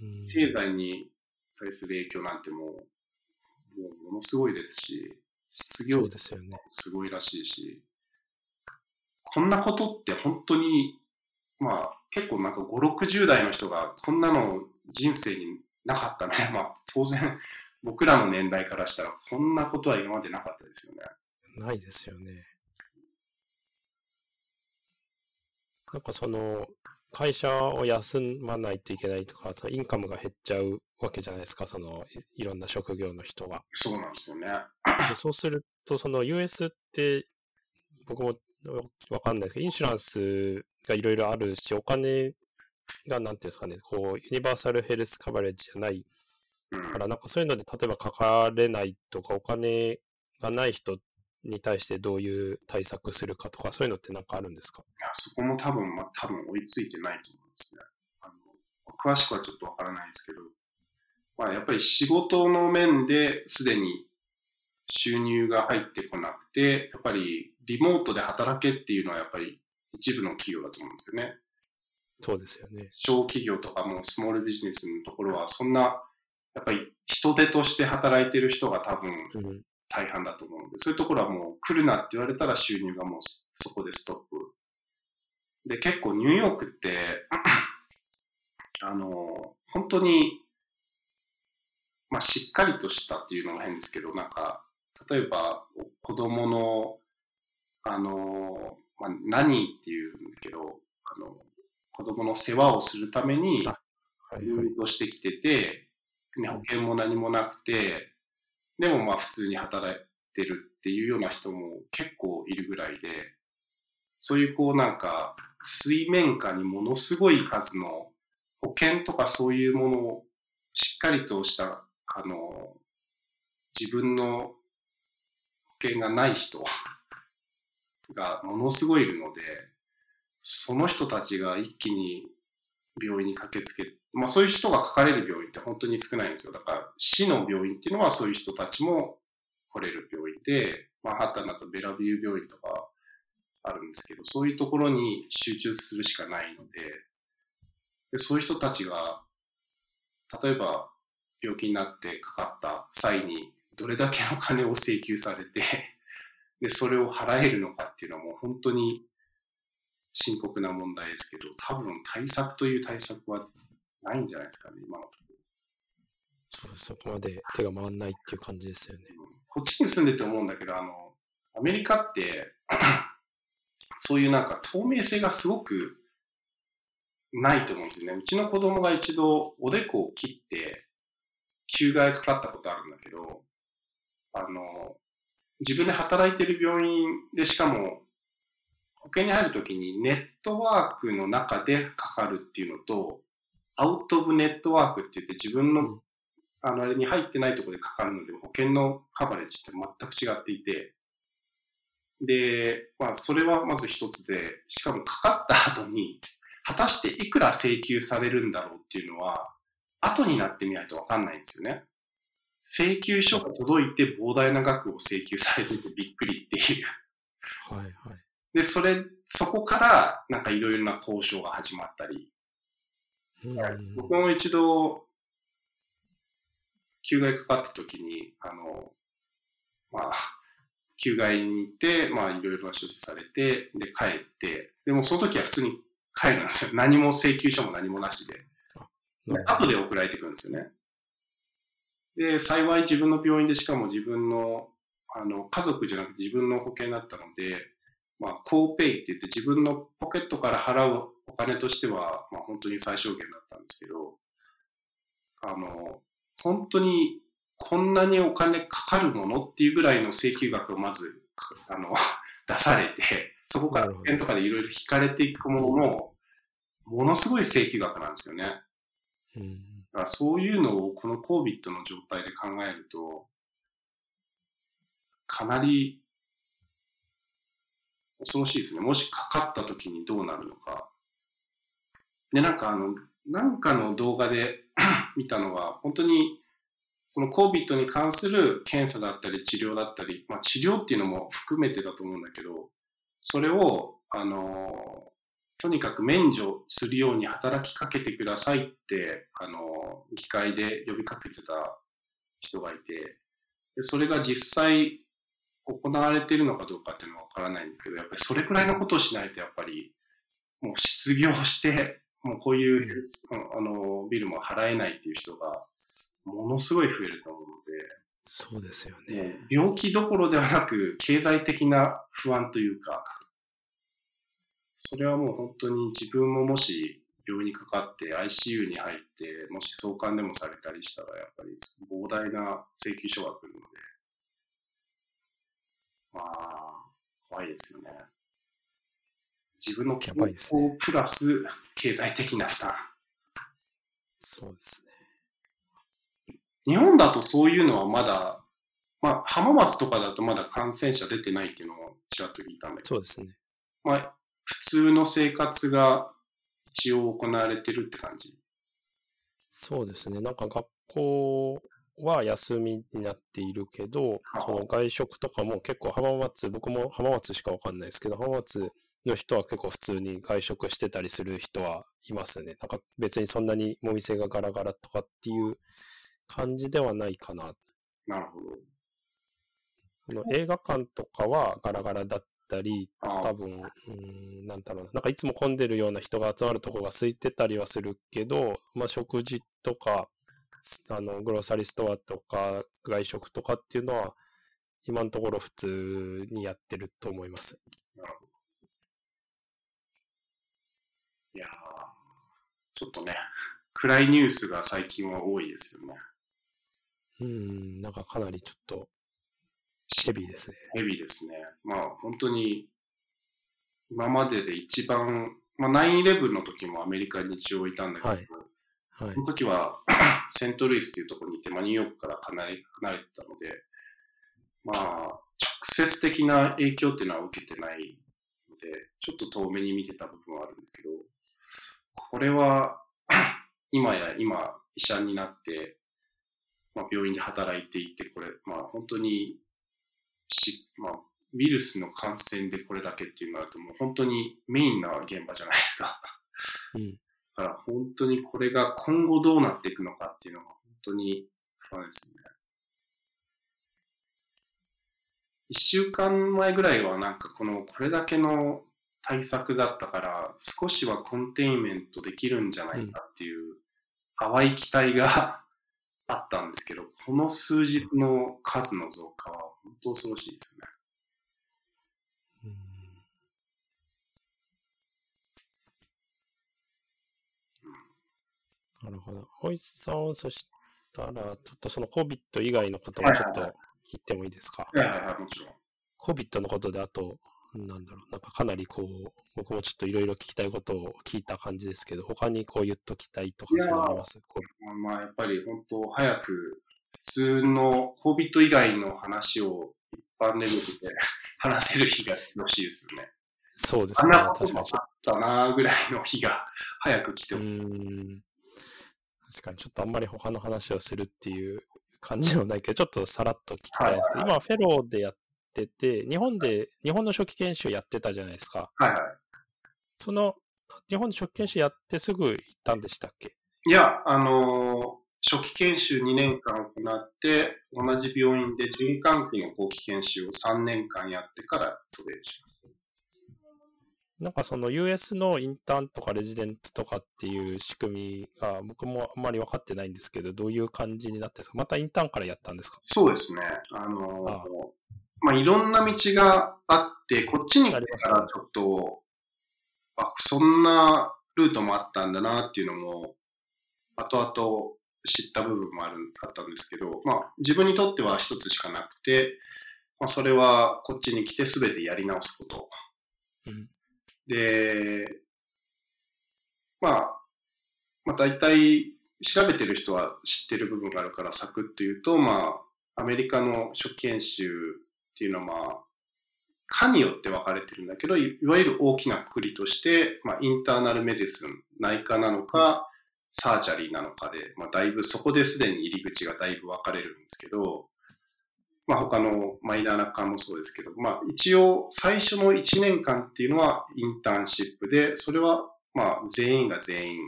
S2: う
S1: うん
S2: 経済に対する影響なんてもう、もうものすごいですし、失業
S1: ですよね。
S2: すごいらしいし、こんなことって本当に、まあ結構なんか5、60代の人がこんなの人生になかったね。まあ当然僕らの年代からしたらこんなことは今までなかったですよね。
S1: ないですよね。なんかその、会社を休まないといけないとか、そのインカムが減っちゃうわけじゃないですか、そのいいろんな職業の人が。
S2: そうなんですよね。
S1: でそうすると、その US って、僕もわかんないですけど、インシュランスがいろいろあるし、お金が、なんていうんですかね、こう、ユニバーサルヘルスカバレッジじゃない
S2: うん
S1: から、なんかそういうので、例えばかかれないとか、お金がない人に対してどういう対策するかとか、そういうのってなんかあるんですか？
S2: いやそこも多分、まあ、多分追いついてないと思うんですね。あの詳しくはちょっとわからないですけど、まあ、やっぱり仕事の面ですでに収入が入ってこなくて、やっぱりリモートで働けっていうのはやっぱり一部の企業だと思うんですよね。
S1: そうですよね。
S2: 小企業とかもスモールビジネスのところは、そんな、やっぱり人手として働いてる人が多分
S1: うん。
S2: 大半だと思うので、そういうところはもう来るなって言われたら収入がもうそそこでストップ。で、結構ニューヨークって、あの、本当に、まあ、しっかりとしたっていうのも変ですけど、なんか、例えば子供の、あの、まあ、何っていうんだけど、あの、子供の世話をするために、
S1: あはい
S2: 運動してきてて、ね保険も何もなくて、でもまあ普通に働いてるっていうような人も結構いるぐらいで、そういうこうなんか水面下にものすごい数の保険とかそういうものをしっかりとした、あの、自分の保険がない人 がものすごいいるので、その人たちが一気に病院に駆けつけ、まあそういう人がかかれる病院って本当に少ないんですよ。だから市の病院っていうのはそういう人たちも来れる病院で、マンハッタンだとベラビュー病院とかあるんですけど、そういうところに集中するしかないので、でそういう人たちが、例えば病気になってかかった際にどれだけお金を請求されて、で、それを払えるのかっていうのはもう本当に深刻な問題ですけど、多分対策という対策はないんじゃないですかね、今のところ。
S1: そうそこまで手が回らないっていう感じですよね。
S2: こっちに住んでて思うんだけど、あの、アメリカって、そういうなんか透明性がすごくないと思うんですよね。うちの子供が一度おでこを切って、救害かかったことあるんだけど、あの、自分で働いてる病院でしかも、保険に入るときにネットワークの中でかかるっていうのと、アウトオブネットワークって言って自分の、
S1: うん
S2: あの、あれに入ってないところでかかるので、保険のカバレッジって全く違っていて、で、まあ、それはまず一つで、しかもかかった後に、果たしていくら請求されるんだろうっていうのは、後になってみないとわかんないんですよね。請求書が届いて膨大な額を請求されててびっくりっていう。
S1: はいはい。
S2: で、それ、そこから、なんかいろいろな交渉が始まったり、
S1: うん
S2: 僕も一度、救害かかった時に、あの、まあ、救害に行って、まあ、いろいろな処置されて、で、帰って、でもその時は普通に帰るんですよ。何も請求書も何もなしで。で後で送られてくるんですよね。で、幸い自分の病院でしかも自分の、あの、家族じゃなくて自分の保険だったので、まあ、コーペイって言って自分のポケットから払うお金としては、まあ、本当に最小限だったんですけど、あの、本当にこんなにお金かかるものっていうぐらいの請求額をまず、あの、出されて、そこから保険とかでいろいろ引かれていくものの、ものすごい請求額なんですよね。
S1: うん
S2: だからそういうのをこの COVID の状態で考えると、かなり恐ろしいですね。もしかかった時にどうなるのか。で、なんかあの、なんかの動画で 見たのは、本当にその COVID に関する検査だったり治療だったり、まあ治療っていうのも含めてだと思うんだけど、それを、あの、とにかく免除するように働きかけてくださいって、あの、議会で呼びかけてた人がいて、でそれが実際行われているのかどうかっていうのはわからないんだけど、やっぱりそれくらいのことをしないと、やっぱり、もう失業して、もうこういう、あの、ビルも払えないっていう人が、ものすごい増えると思うの
S1: そうですよ
S2: で、
S1: ね。
S2: 病気どころではなく、経済的な不安というか、それはもう本当に自分ももし病院にかかって ICU に入って、もし送還でもされたりしたら、やっぱり膨大な請求書が来るので、まあ、怖いですよね。自分の健康プラス経済的な負担。
S1: そうです
S2: ね。日本だとそういうのはまだ、まあ、浜松とかだとまだ感染者出てないっていうのをちらっと聞いたんだけ
S1: ど。そうですね。
S2: まあ、普通の生活が一応行われてるって感じ
S1: そうですね。なんか学校は休みになっているけど、その外食とかも結構浜松、僕も浜松しかわかんないですけど、浜松の人は結構普通に外食してたりする人はいますね。なんか別にそんなにお店がガラガラとかっていう感じではないかな。
S2: なるほど。
S1: あの映画館とかはガラガラだったり、多分、うん、なんだろうな。なんかいつも混んでるような人が集まるとこが空いてたりはするけど、まあ食事とか、あの、グローサリーストアとか外食とかっていうのは、今のところ普通にやってると思います。
S2: いやちょっとね、暗いニュースが最近は多いですよね。
S1: うん、なんかかなりちょっと、ヘビーですね。
S2: ヘビーですね。まあ本当に、今までで一番、まあ9-11の時もアメリカに一応いたんだけど、はいはい、その時は セントルイスっていうところにいて、まあ、ニューヨークから離れ離れてたので、まあ、直接的な影響っていうのは受けてないので、ちょっと遠目に見てた部分はあるんですけど、これは、今や今、医者になって、まあ、病院で働いていて、これ、まあ、本当にし、まあ、ウイルスの感染でこれだけっていうのはと、もう本当にメインな現場じゃないですか。うん。だから本当にこれが今後どうなっていくのかっていうのが本当に不安ですね。一週間前ぐらいはなんかこのこれだけの対策だったから少しはコンテインメントできるんじゃないかっていう淡い期待が あったんですけど、この数日の数の増加は本当恐ろしいですよね。
S1: なるほど。おいさん、そしたら、ちょっとその COVID 以外のこともちょっと聞いてもいいですか？
S2: はいはいはい、もちろん。
S1: COVID のことで、あと、なんだろう、なんかかなりこう、僕もちょっといろいろ聞きたいことを聞いた感じですけど、他にこう言っときたいとか、そういうのあります
S2: まあ、やっぱり本当、早く、普通の COVID 以外の話を一般レベルで 話せる日がよろしいですよね。
S1: そうですね。あんな
S2: こともあったなぐらいの日が早く来てほし
S1: い。確かにちょっとあんまり他の話をするっていう感じではないけど、ちょっとさらっと聞きたいんですけど、今フェローでやってて、日本で、日本の初期研修やってたじゃないですか。
S2: はいはい。
S1: その、日本で初期研修やってすぐ行ったんでしたっけ？
S2: いや、あのー、初期研修2年間行って、同じ病院で循環器の後期研修を3年間やってから渡米し。
S1: なんかその US のインターンとかレジデントとかっていう仕組みが僕もあんまり分かってないんですけど、どういう感じになってるんですか？またインターンからやったんですか？
S2: そうですね。あのー、あまあ、いろんな道があって、こっちに来てからちょっと、あ、そんなルートもあったんだなっていうのも、後々知った部分もあるあったんですけど、まあ、自分にとっては一つしかなくて、まあ、それはこっちに来て全てやり直すこと。うんで、まあ、まあ大体調べてる人は知ってる部分があるからサクッと言うと、まあ、アメリカの初期研修っていうのはまあ、科によって分かれてるんだけど、いわゆる大きなくくりとして、まあ、インターナルメディスン、内科なのか、サージャリーなのかで、まあ、だいぶそこですでに入り口がだいぶ分かれるんですけど、まあ、他のマイナーな科もそうですけど、まあ、一応最初の1年間っていうのはインターンシップで、それはまあ全員が全員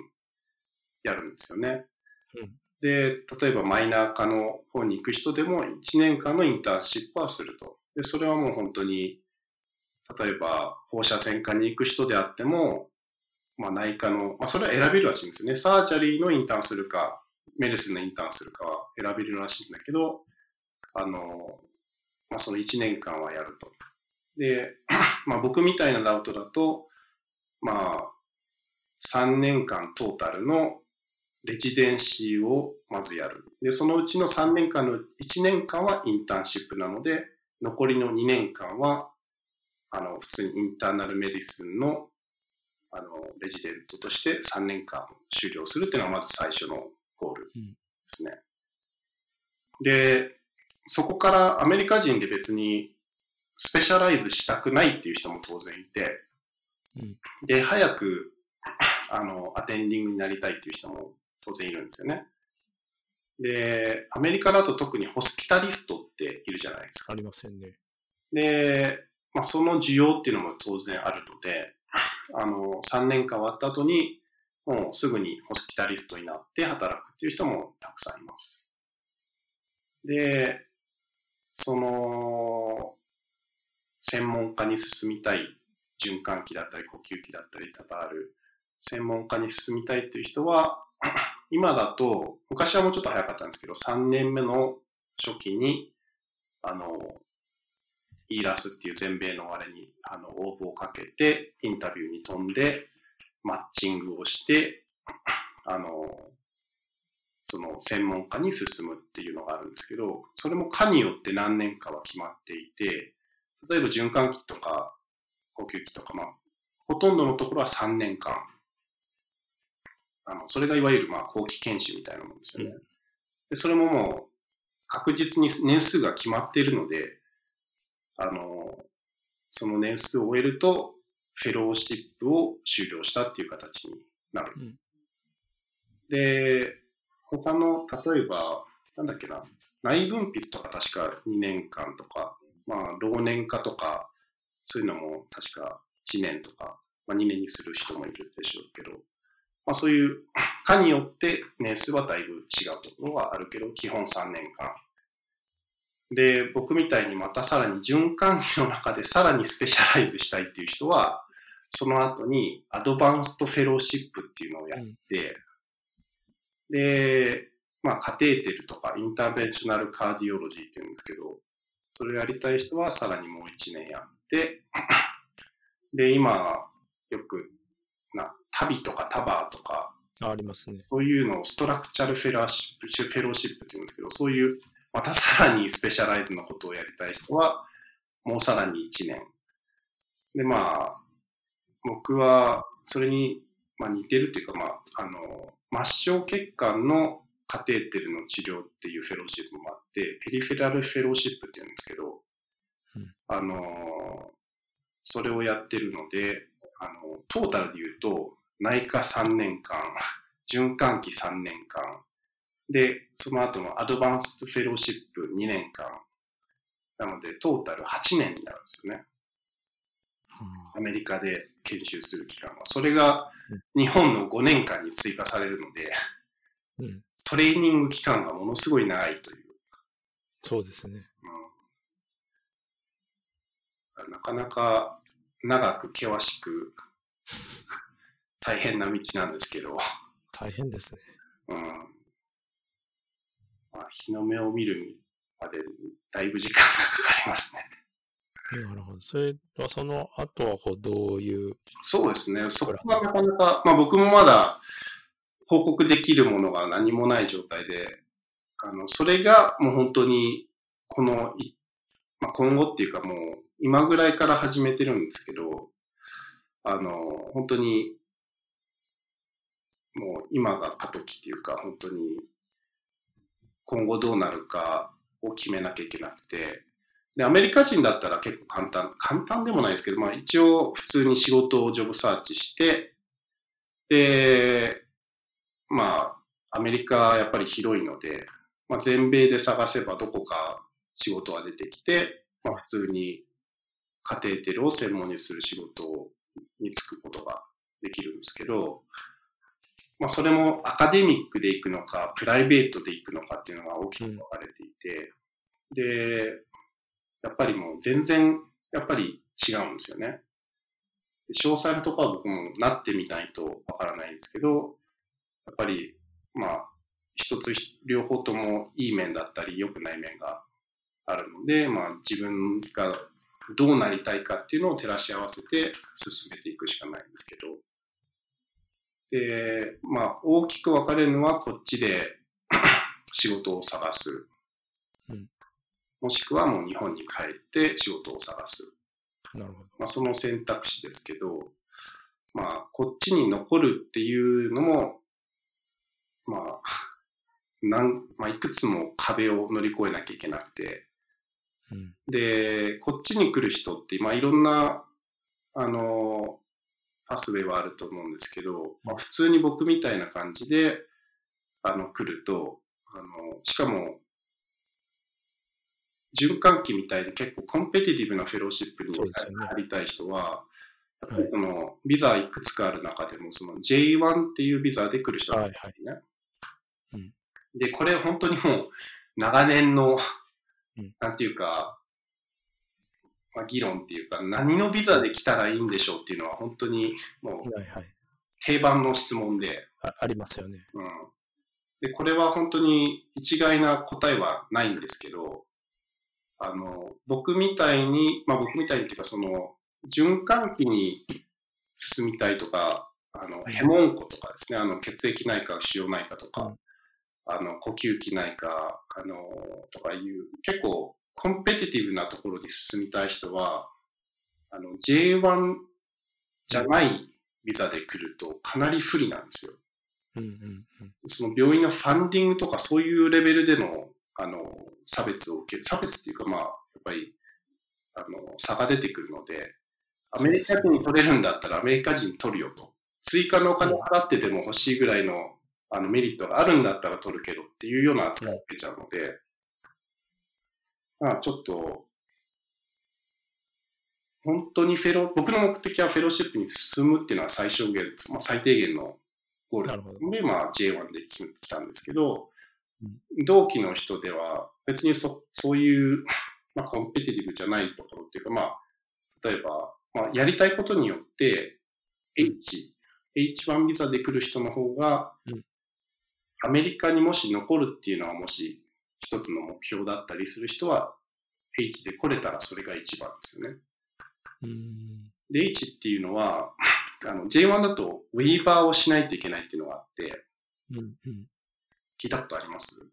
S2: やるんですよね。うん、で、例えばマイナー科の方に行く人でも1年間のインターンシップはすると。で、それはもう本当に、例えば放射線科に行く人であっても、まあ内科の、まあそれは選べるらしいんですよね。サージャリーのインターンするか、メルスのインターンするかは選べるらしいんだけど、あの、まあ、その1年間はやると。で、まあ、僕みたいなラウトだと、まあ、3年間トータルのレジデンシーをまずやる。で、そのうちの3年間の1年間はインターンシップなので、残りの2年間は、あの、普通にインターナルメディスンの、あの、レジデントとして3年間修了するっていうのがまず最初のゴールですね。うん、で、そこからアメリカ人で別にスペシャライズしたくないっていう人も当然いて、うん、で、早く、あの、アテンディングになりたいっていう人も当然いるんですよね。で、アメリカだと特にホスピタリストっているじゃないですか。
S1: ありませんね。
S2: で、まあ、その需要っていうのも当然あるので、あの、3年間終わった後に、もうすぐにホスピタリストになって働くっていう人もたくさんいます。で、その、専門家に進みたい循環器だったり呼吸器だったり多々ある専門家に進みたいっていう人は、今だと、昔はもうちょっと早かったんですけど、3年目の初期に、あの、イーラスっていう全米のあれにあの応募をかけて、インタビューに飛んで、マッチングをして、あの、その専門家に進むっていうのがあるんですけど、それも科によって何年かは決まっていて、例えば循環器とか呼吸器とか、まあ、ほとんどのところは3年間あの、それがいわゆるまあ後期研修みたいなもんですよね。で、それももう確実に年数が決まっているので、あの、その年数を終えると、フェローシップを終了したっていう形になる。うん、で、他の、例えば、なんだっけな、内分泌とか確か2年間とか、まあ、老年化とか、そういうのも確か1年とか、まあ、2年にする人もいるでしょうけど、まあ、そういう科によって年数はだいぶ違うところはあるけど、基本3年間。で、僕みたいにまたさらに循環器の中でさらにスペシャライズしたいっていう人は、その後にアドバンストフェローシップっていうのをやって、で、まあ、カテーテルとかインターベンショナルカーディオロジーっていうんですけど、それをやりたい人はさらにもう1年やって、で、今、よく旅とかタバーとか、
S1: ありますね。
S2: そういうのをストラクチャルフェローシップ、フェローシップって言うんですけど、そういうまたさらにスペシャライズのことをやりたい人は、もうさらに1年。で、まあ、僕はそれに、まあ、似てるっていうか、まあ、あの、末梢血管のカテーテルの治療っていうフェローシップもあって、ペリフェラルフェローシップって言うんですけど、うん、あの、それをやってるので、あの、トータルで言うと、内科3年間、循環器3年間、で、その後のアドバンストフェローシップ2年間。なので、トータル8年になるんですよね。アメリカで研修する期間は。それが日本の5年間に追加されるので、うん、トレーニング期間がものすごい長いという。
S1: そうですね。
S2: うん、なかなか長く険しく大変な道なんですけど。
S1: 大変ですね。うん。
S2: まあ、日の目を見るまでだいぶ時間がかかりますね。
S1: なるほど。それはその後はこうどういう
S2: そうですね。そこはなかなか、まあ僕もまだ報告できるものが何もない状態で、あの、それがもう本当にこの、まあ、今後っていうかもう今ぐらいから始めてるんですけど、あの、本当にもう今が過渡期っていうか、本当に今後どうなるかを決めなきゃいけなくて、で、アメリカ人だったら結構簡単、簡単でもないですけど、まあ一応普通に仕事をジョブサーチして、で、まあアメリカやっぱり広いので、まあ全米で探せばどこか仕事が出てきて、まあ普通にカテーテルを専門にする仕事に就くことができるんですけど、まあ、それもアカデミックで行くのか、プライベートで行くのかっていうのが大きく分かれていて、で、やっぱりもう全然、やっぱり違うんですよね。詳細ところは僕もなってみないとわからないんですけど、やっぱり、まあ、一つ両方ともいい面だったり良くない面があるので、まあ自分がどうなりたいかっていうのを照らし合わせて進めていくしかないんですけど。で、まあ、大きく分かれるのはこっちで 仕事を探す。
S1: うん
S2: もしくはもう日本に帰って仕事を探す。
S1: なるほど。
S2: まあ、その選択肢ですけど、まあ、こっちに残るっていうのも、まあ、なんまあ、いくつも壁を乗り越えなきゃいけなくて、
S1: うん。
S2: で、こっちに来る人って、まあ、いろんな、あの、パスウェイはあると思うんですけど、まあ、普通に僕みたいな感じで、あの、来ると、あの、しかも、循環器みたいに結構コンペティティブなフェローシップに入りたい人は、やっぱ
S1: はい
S2: りその、ビザいくつかある中でも、その J1 っていうビザで来る人がいるんですね。
S1: うん
S2: で、これ本当にもう、長年の、
S1: うん
S2: なんていうか、まあ、議論っていうか、何のビザで来たらいいんでしょうっていうのは本当にもう
S1: はいはい。
S2: 定番の質問で、
S1: あありますよね。
S2: うん。で、これは本当に一概な答えはないんですけど、あの、僕みたいに、まあ僕みたいにっていうか、その、循環器に進みたいとか、あの、
S1: はい
S2: ヘモンコとかですね、あの、血液内科、腫瘍内科とか、
S1: うん
S2: あの、呼吸器内科、あの、とかいう、結構、コンペティティブなところに進みたい人は、あの、J1 じゃないビザで来るとかなり不利なんですよ。
S1: うんうんうん。
S2: その病院のファンディングとかそういうレベルでの、あの、差別を受ける。差別っていうか、まあ、やっぱり、あの、差が出てくるので、アメリカ人に取れるんだったらアメリカ人に取るよと。追加のお金を払ってでも欲しいぐらいの、あの、メリットがあるんだったら取るけどっていうような扱いを受けちゃうので、まあ、ちょっと、本当にフェロ、僕の目的はフェローシップに進むっていうのは最小限、まあ、最低限のゴール
S1: なるほど。
S2: で、まあ J1 で来来たんですけど
S1: うん、
S2: 同期の人では別にそそういう、まあ、コンペティティブじゃないところっていうか、まあ、例えば、まあ、やりたいことによって、H、H1 ビザで来る人の方が
S1: うん、
S2: アメリカにもし残るっていうのはもし一つの目標だったりする人は、H で来れたらそれが一番ですよね。
S1: うん。
S2: で、H っていうのは、あの J1 だとウェーバーをしないといけないっていうのがあって、
S1: うんうん。
S2: 聞いたことあります？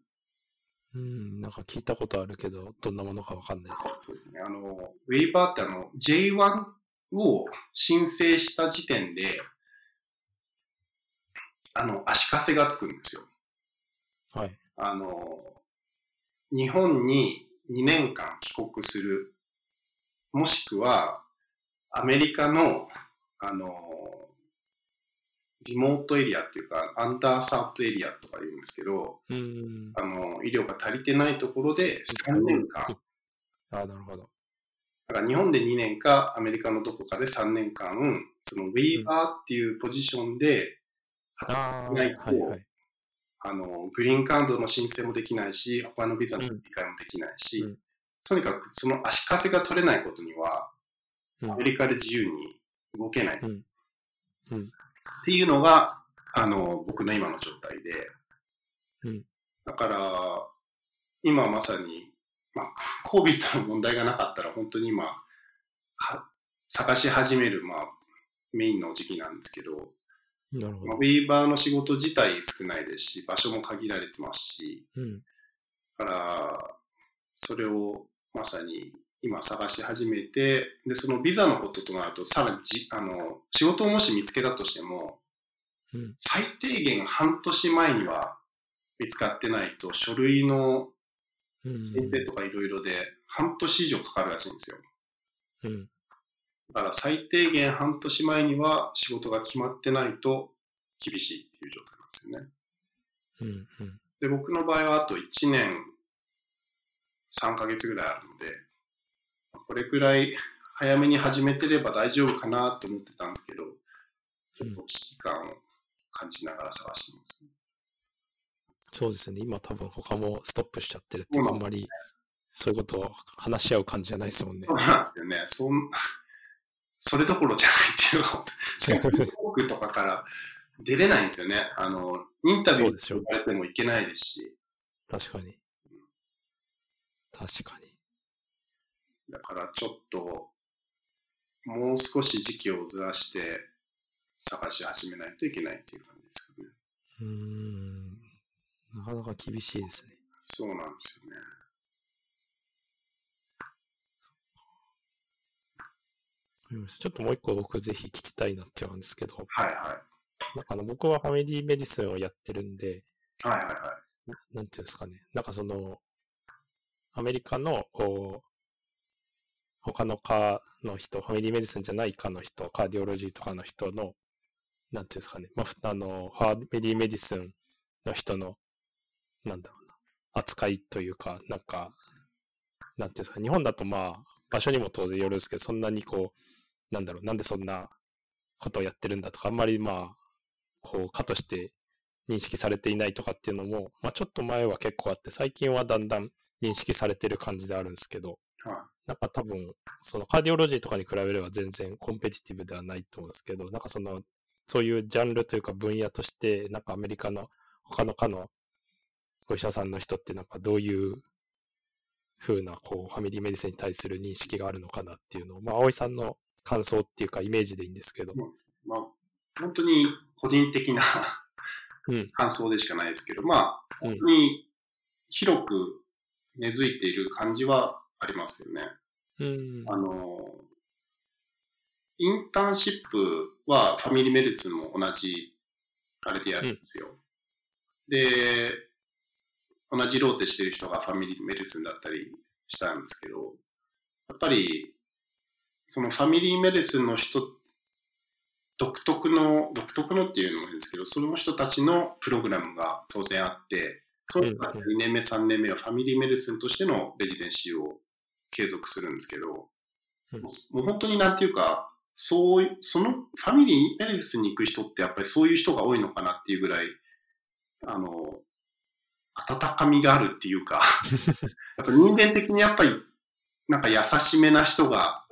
S1: うん、なんか聞いたことあるけど、どんなものかわかんないです。
S2: そうですね。あの、ウェイバーってあの、J1 を申請した時点で、あの、足かせがつくんですよ。
S1: はい。
S2: あの、日本に2年間帰国する、もしくは、アメリカの、あの、リモートエリアっていうか、アンダーサートエリアとか言うんですけど、
S1: うん。
S2: あの、医療が足りてないところで3年間、
S1: あなるほど。
S2: だから日本で2年か、アメリカのどこかで3年間、そのウェイバーっていうポジションで
S1: ああ、
S2: ないと
S1: はいはい。
S2: あの、グリーンカードの申請もできないし、他のビザの理解もできないし、
S1: うん
S2: とにかくその足かせが取れないことには、
S1: うん
S2: アメリカで自由に動けない。
S1: うんうん
S2: っていうのが、あの、僕の今の状態で。
S1: うん
S2: だから、今まさに、まあ、COVID の問題がなかったら本当に今、は探し始める、まあ、メインの時期なんですけど、まあ、
S1: なるほど。
S2: ウェイバーの仕事自体少ないですし、場所も限られてますし、
S1: うん。
S2: だから、それをまさに今探し始めて、で、そのビザのこととなると、さらにじ、あの、仕事をもし見つけたとしても、
S1: うん。
S2: 最低限半年前には見つかってないと、書類の
S1: うん。
S2: 申請とかいろいろで半年以上かかるらしいんですよ。
S1: うん。
S2: だから最低限半年前には仕事が決まってないと厳しいっていう状態なんですよね。
S1: うん。うん。
S2: で、僕の場合はあと1年3ヶ月ぐらいあるので、これくらい早めに始めてれば大丈夫かなと思ってたんですけど、ちょっと危機感を感じながら探しています、
S1: そうですね。今多分他もストップしちゃってるってあんまりそういうことを話し合う感じじゃないですもんね
S2: そ。うなんですよね。そん それどころじゃないっていうのは、トークとかから出れないんですよね。あの、インタビュー
S1: そうですよ
S2: 言われてもいけないですし、
S1: 確かに。確かに。
S2: だからちょっと、もう少し時期をずらして探し始めないといけないっていう感じですかね。
S1: うーん。なかなか厳しいですね。
S2: そうなんですよね。
S1: ちょっともう一個僕ぜひ聞きたいなって思うんですけど、
S2: はいは
S1: なんかあの僕はファミリーメディスンをやってるんで、
S2: い。はいはいはい。
S1: なんていうんですかね。なんかその、アメリカの、こう、他の科の人、 family medicine じゃない科の人、 cardiology とかの人の、なんていうんですかね。まあ、あの、 family medicine の人の、なんだろうな、扱いというか、なんか、なんていうんですか、日本だとまあ、場所にも当然よるんですけど、そんなにこう、なんだろう、なんでそんなことをやってるんだとか、あんまりまあ、こう、科として認識されていないとかっていうのも、まあ、ちょっと前は結構あって、最近はだんだん認識されてる感じであるんですけど、
S2: は
S1: なんか多分、そのカーディオロジーとかに比べれば全然コンペティティブではないと思うんですけど、なんかその、そういうジャンルというか分野として、なんかアメリカの他の科のお医者さんの人ってなんかどういう風なこうファミリーメディスンに対する認識があるのかなっていうのを、まあ、葵さんの感想っていうかイメージでいいんですけど、
S2: まあ、本当に個人的な
S1: うん。
S2: 感想でしかないですけど、まあ、
S1: うん。
S2: 本当に広く根付いている感じはありますよね。
S1: うん、
S2: あの、インターンシップは family medicine も同じあれでやるんですよ。で、同じローテしてる人が family medicine だったりしたんですけど、やっぱり、その family medicine の人、独特の、独特のっていうのもいいんですけど、その人たちのプログラムが当然あって、その人たち2年目、3年目は family medicine としての residency を継続するんですけど、
S1: うん
S2: もう本当になんていうか、そういう、その family medicine に行く人ってやっぱりそういう人が多いのかなっていうぐらい、あの、温かみがあるっていうか、やっぱ人間的にやっぱり、なんか優しめな人が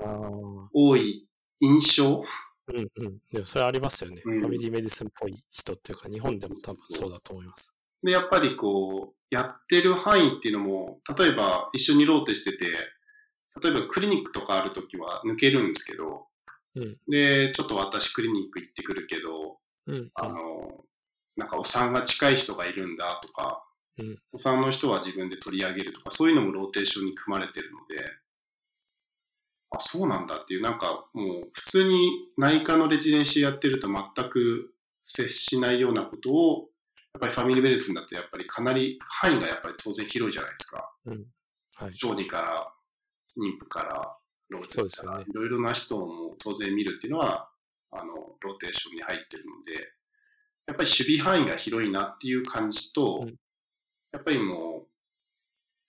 S2: 多い印象？
S1: うんうん。でもそれありますよね。
S2: うん
S1: family medicine っぽい人っていうか、日本でも多分そうだと思います。
S2: で、やっぱりこう、やってる範囲っていうのも、例えば一緒にローテしてて、例えばクリニックとかあるときは抜けるんですけど、
S1: うん
S2: で、ちょっと私クリニック行ってくるけど、
S1: うん。
S2: あの、なんかお産が近い人がいるんだとか、
S1: うん
S2: お産の人は自分で取り上げるとか、そういうのもローテーションに組まれてるので、あ、そうなんだっていう、なんかもう普通に内科の residency やってると全く接しないようなことを、やっぱり family medicine だとやっぱりかなり範囲がやっぱり当然広いじゃないですか。
S1: はい。
S2: 小児から妊婦からローテ
S1: そうですよね。
S2: いろいろな人も当然見るっていうのは、あの、ローテーションに入ってるので、やっぱり守備範囲が広いなっていう感じと、
S1: うん。
S2: やっぱりも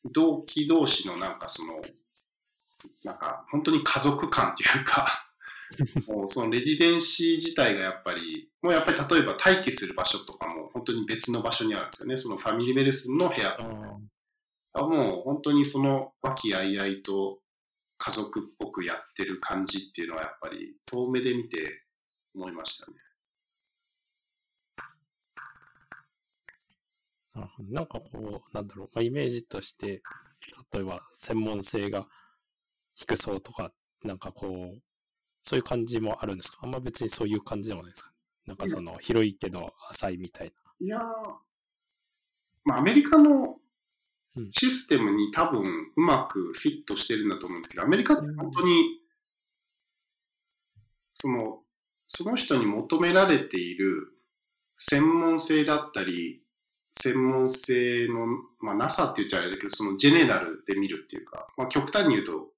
S2: う、同期同士のなんかその、なんか本当に家族感っていうか、もうそのレジデンシー自体がやっぱり、もうやっぱり例えば待機する場所とかも本当に別の場所にあるんですよね。そのファミリーメディスンの部屋
S1: あー。
S2: あもう本当にその和気あいあいと家族っぽくやってる感じっていうのはやっぱり遠目で見て思いましたね。
S1: なんかこう、なんだろう、まあ、イメージとして、例えば専門性が低そうとか、なんかこう、そういう感じもあるんですか？あんま別にそういう感じでもないですか？なんかその、広いけど浅いみたい
S2: いやー、まあアメリカの
S1: うん
S2: システムに多分うまくフィットしてるんだと思うんですけど、アメリカって本当に、その、その人に求められている専門性だったり、専門性の、まあ NASA って言っちゃあれだけど、そのジェネラルで見るっていうか、まあ極端に言うと、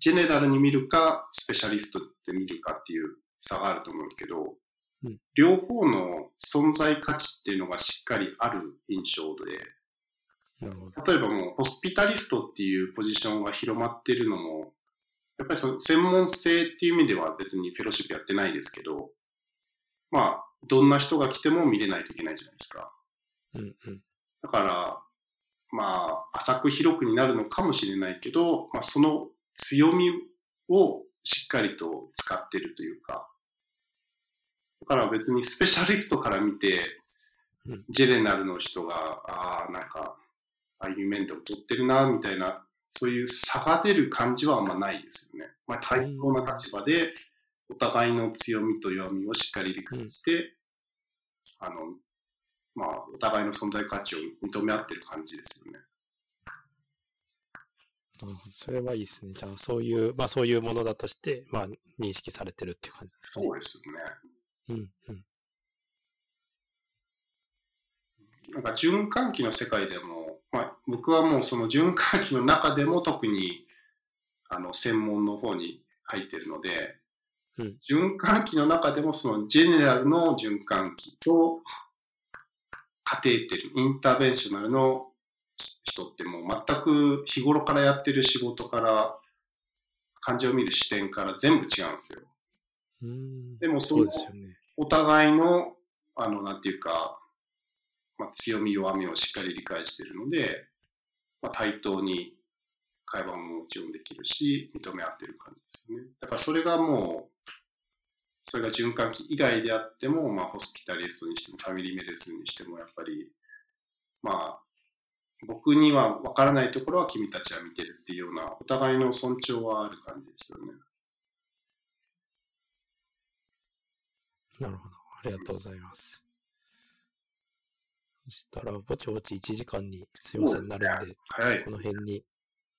S2: ジェネラルに見るか、スペシャリストって見るかっていう差があると思うんですけど、両方の存在価値っていうのがしっかりある印象で。例えばもうホスピタリストっていうポジションが広まってるのも、やっぱりその専門性っていう意味では別にフェローシップやってないですけど、まあ、どんな人が来ても見れないといけないじゃないですか。
S1: うんうん。
S2: だから、まあ、浅く広くになるのかもしれないけど、まあ、その強みをしっかりと使ってるというか、だから別にスペシャリストから見て
S1: うん、
S2: ジェネラルの人が、ああ、なんか、ああいう面で劣ってるな、みたいな、そういう差が出る感じはあんまないですよね。まあ、対等な立場で、お互いの強みと弱みをしっかり理解して、あの、まあ、お互いの存在価値を認め合ってる感じですよね。
S1: うんそれはいいですね。じゃあ、そういう、まあそういうものだとして、まあ認識されてるっていう感じですね。
S2: そうですよね。
S1: うん、うん。
S2: なんか循環器の世界でも、まあ、僕はもうその循環器の中でも特にあの専門の方に入ってるので、
S1: うん
S2: 循環器の中でもそのジェネラルの循環器とカテーテル、インターベンショナルの人ってもう全く日頃からやってる仕事から患者を見る視点から全部違うんですよ。
S1: うーん
S2: でもその
S1: そうですよね。
S2: お互いの、あの、なんていうか、まあ、強み弱みをしっかり理解しているので、まあ、対等に会話ももちろんできるし、認め合ってる感じですよね。だからそれがもう、それが循環器以外であっても、まあ、ホスピタリストにしても、ファミリーメディスにしても、やっぱり、まあ、僕には分からないところは君たちは見てるっていうような、お互いの尊重はある感じですよね。
S1: なるほど。ありがとうございます。そしたら、ぼちぼち1時間にすいませんなるんで。この辺に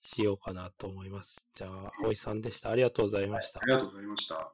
S1: しようかなと思います。じゃあ、葵さんでした。ありがとうございました
S2: あ。りがとうございました。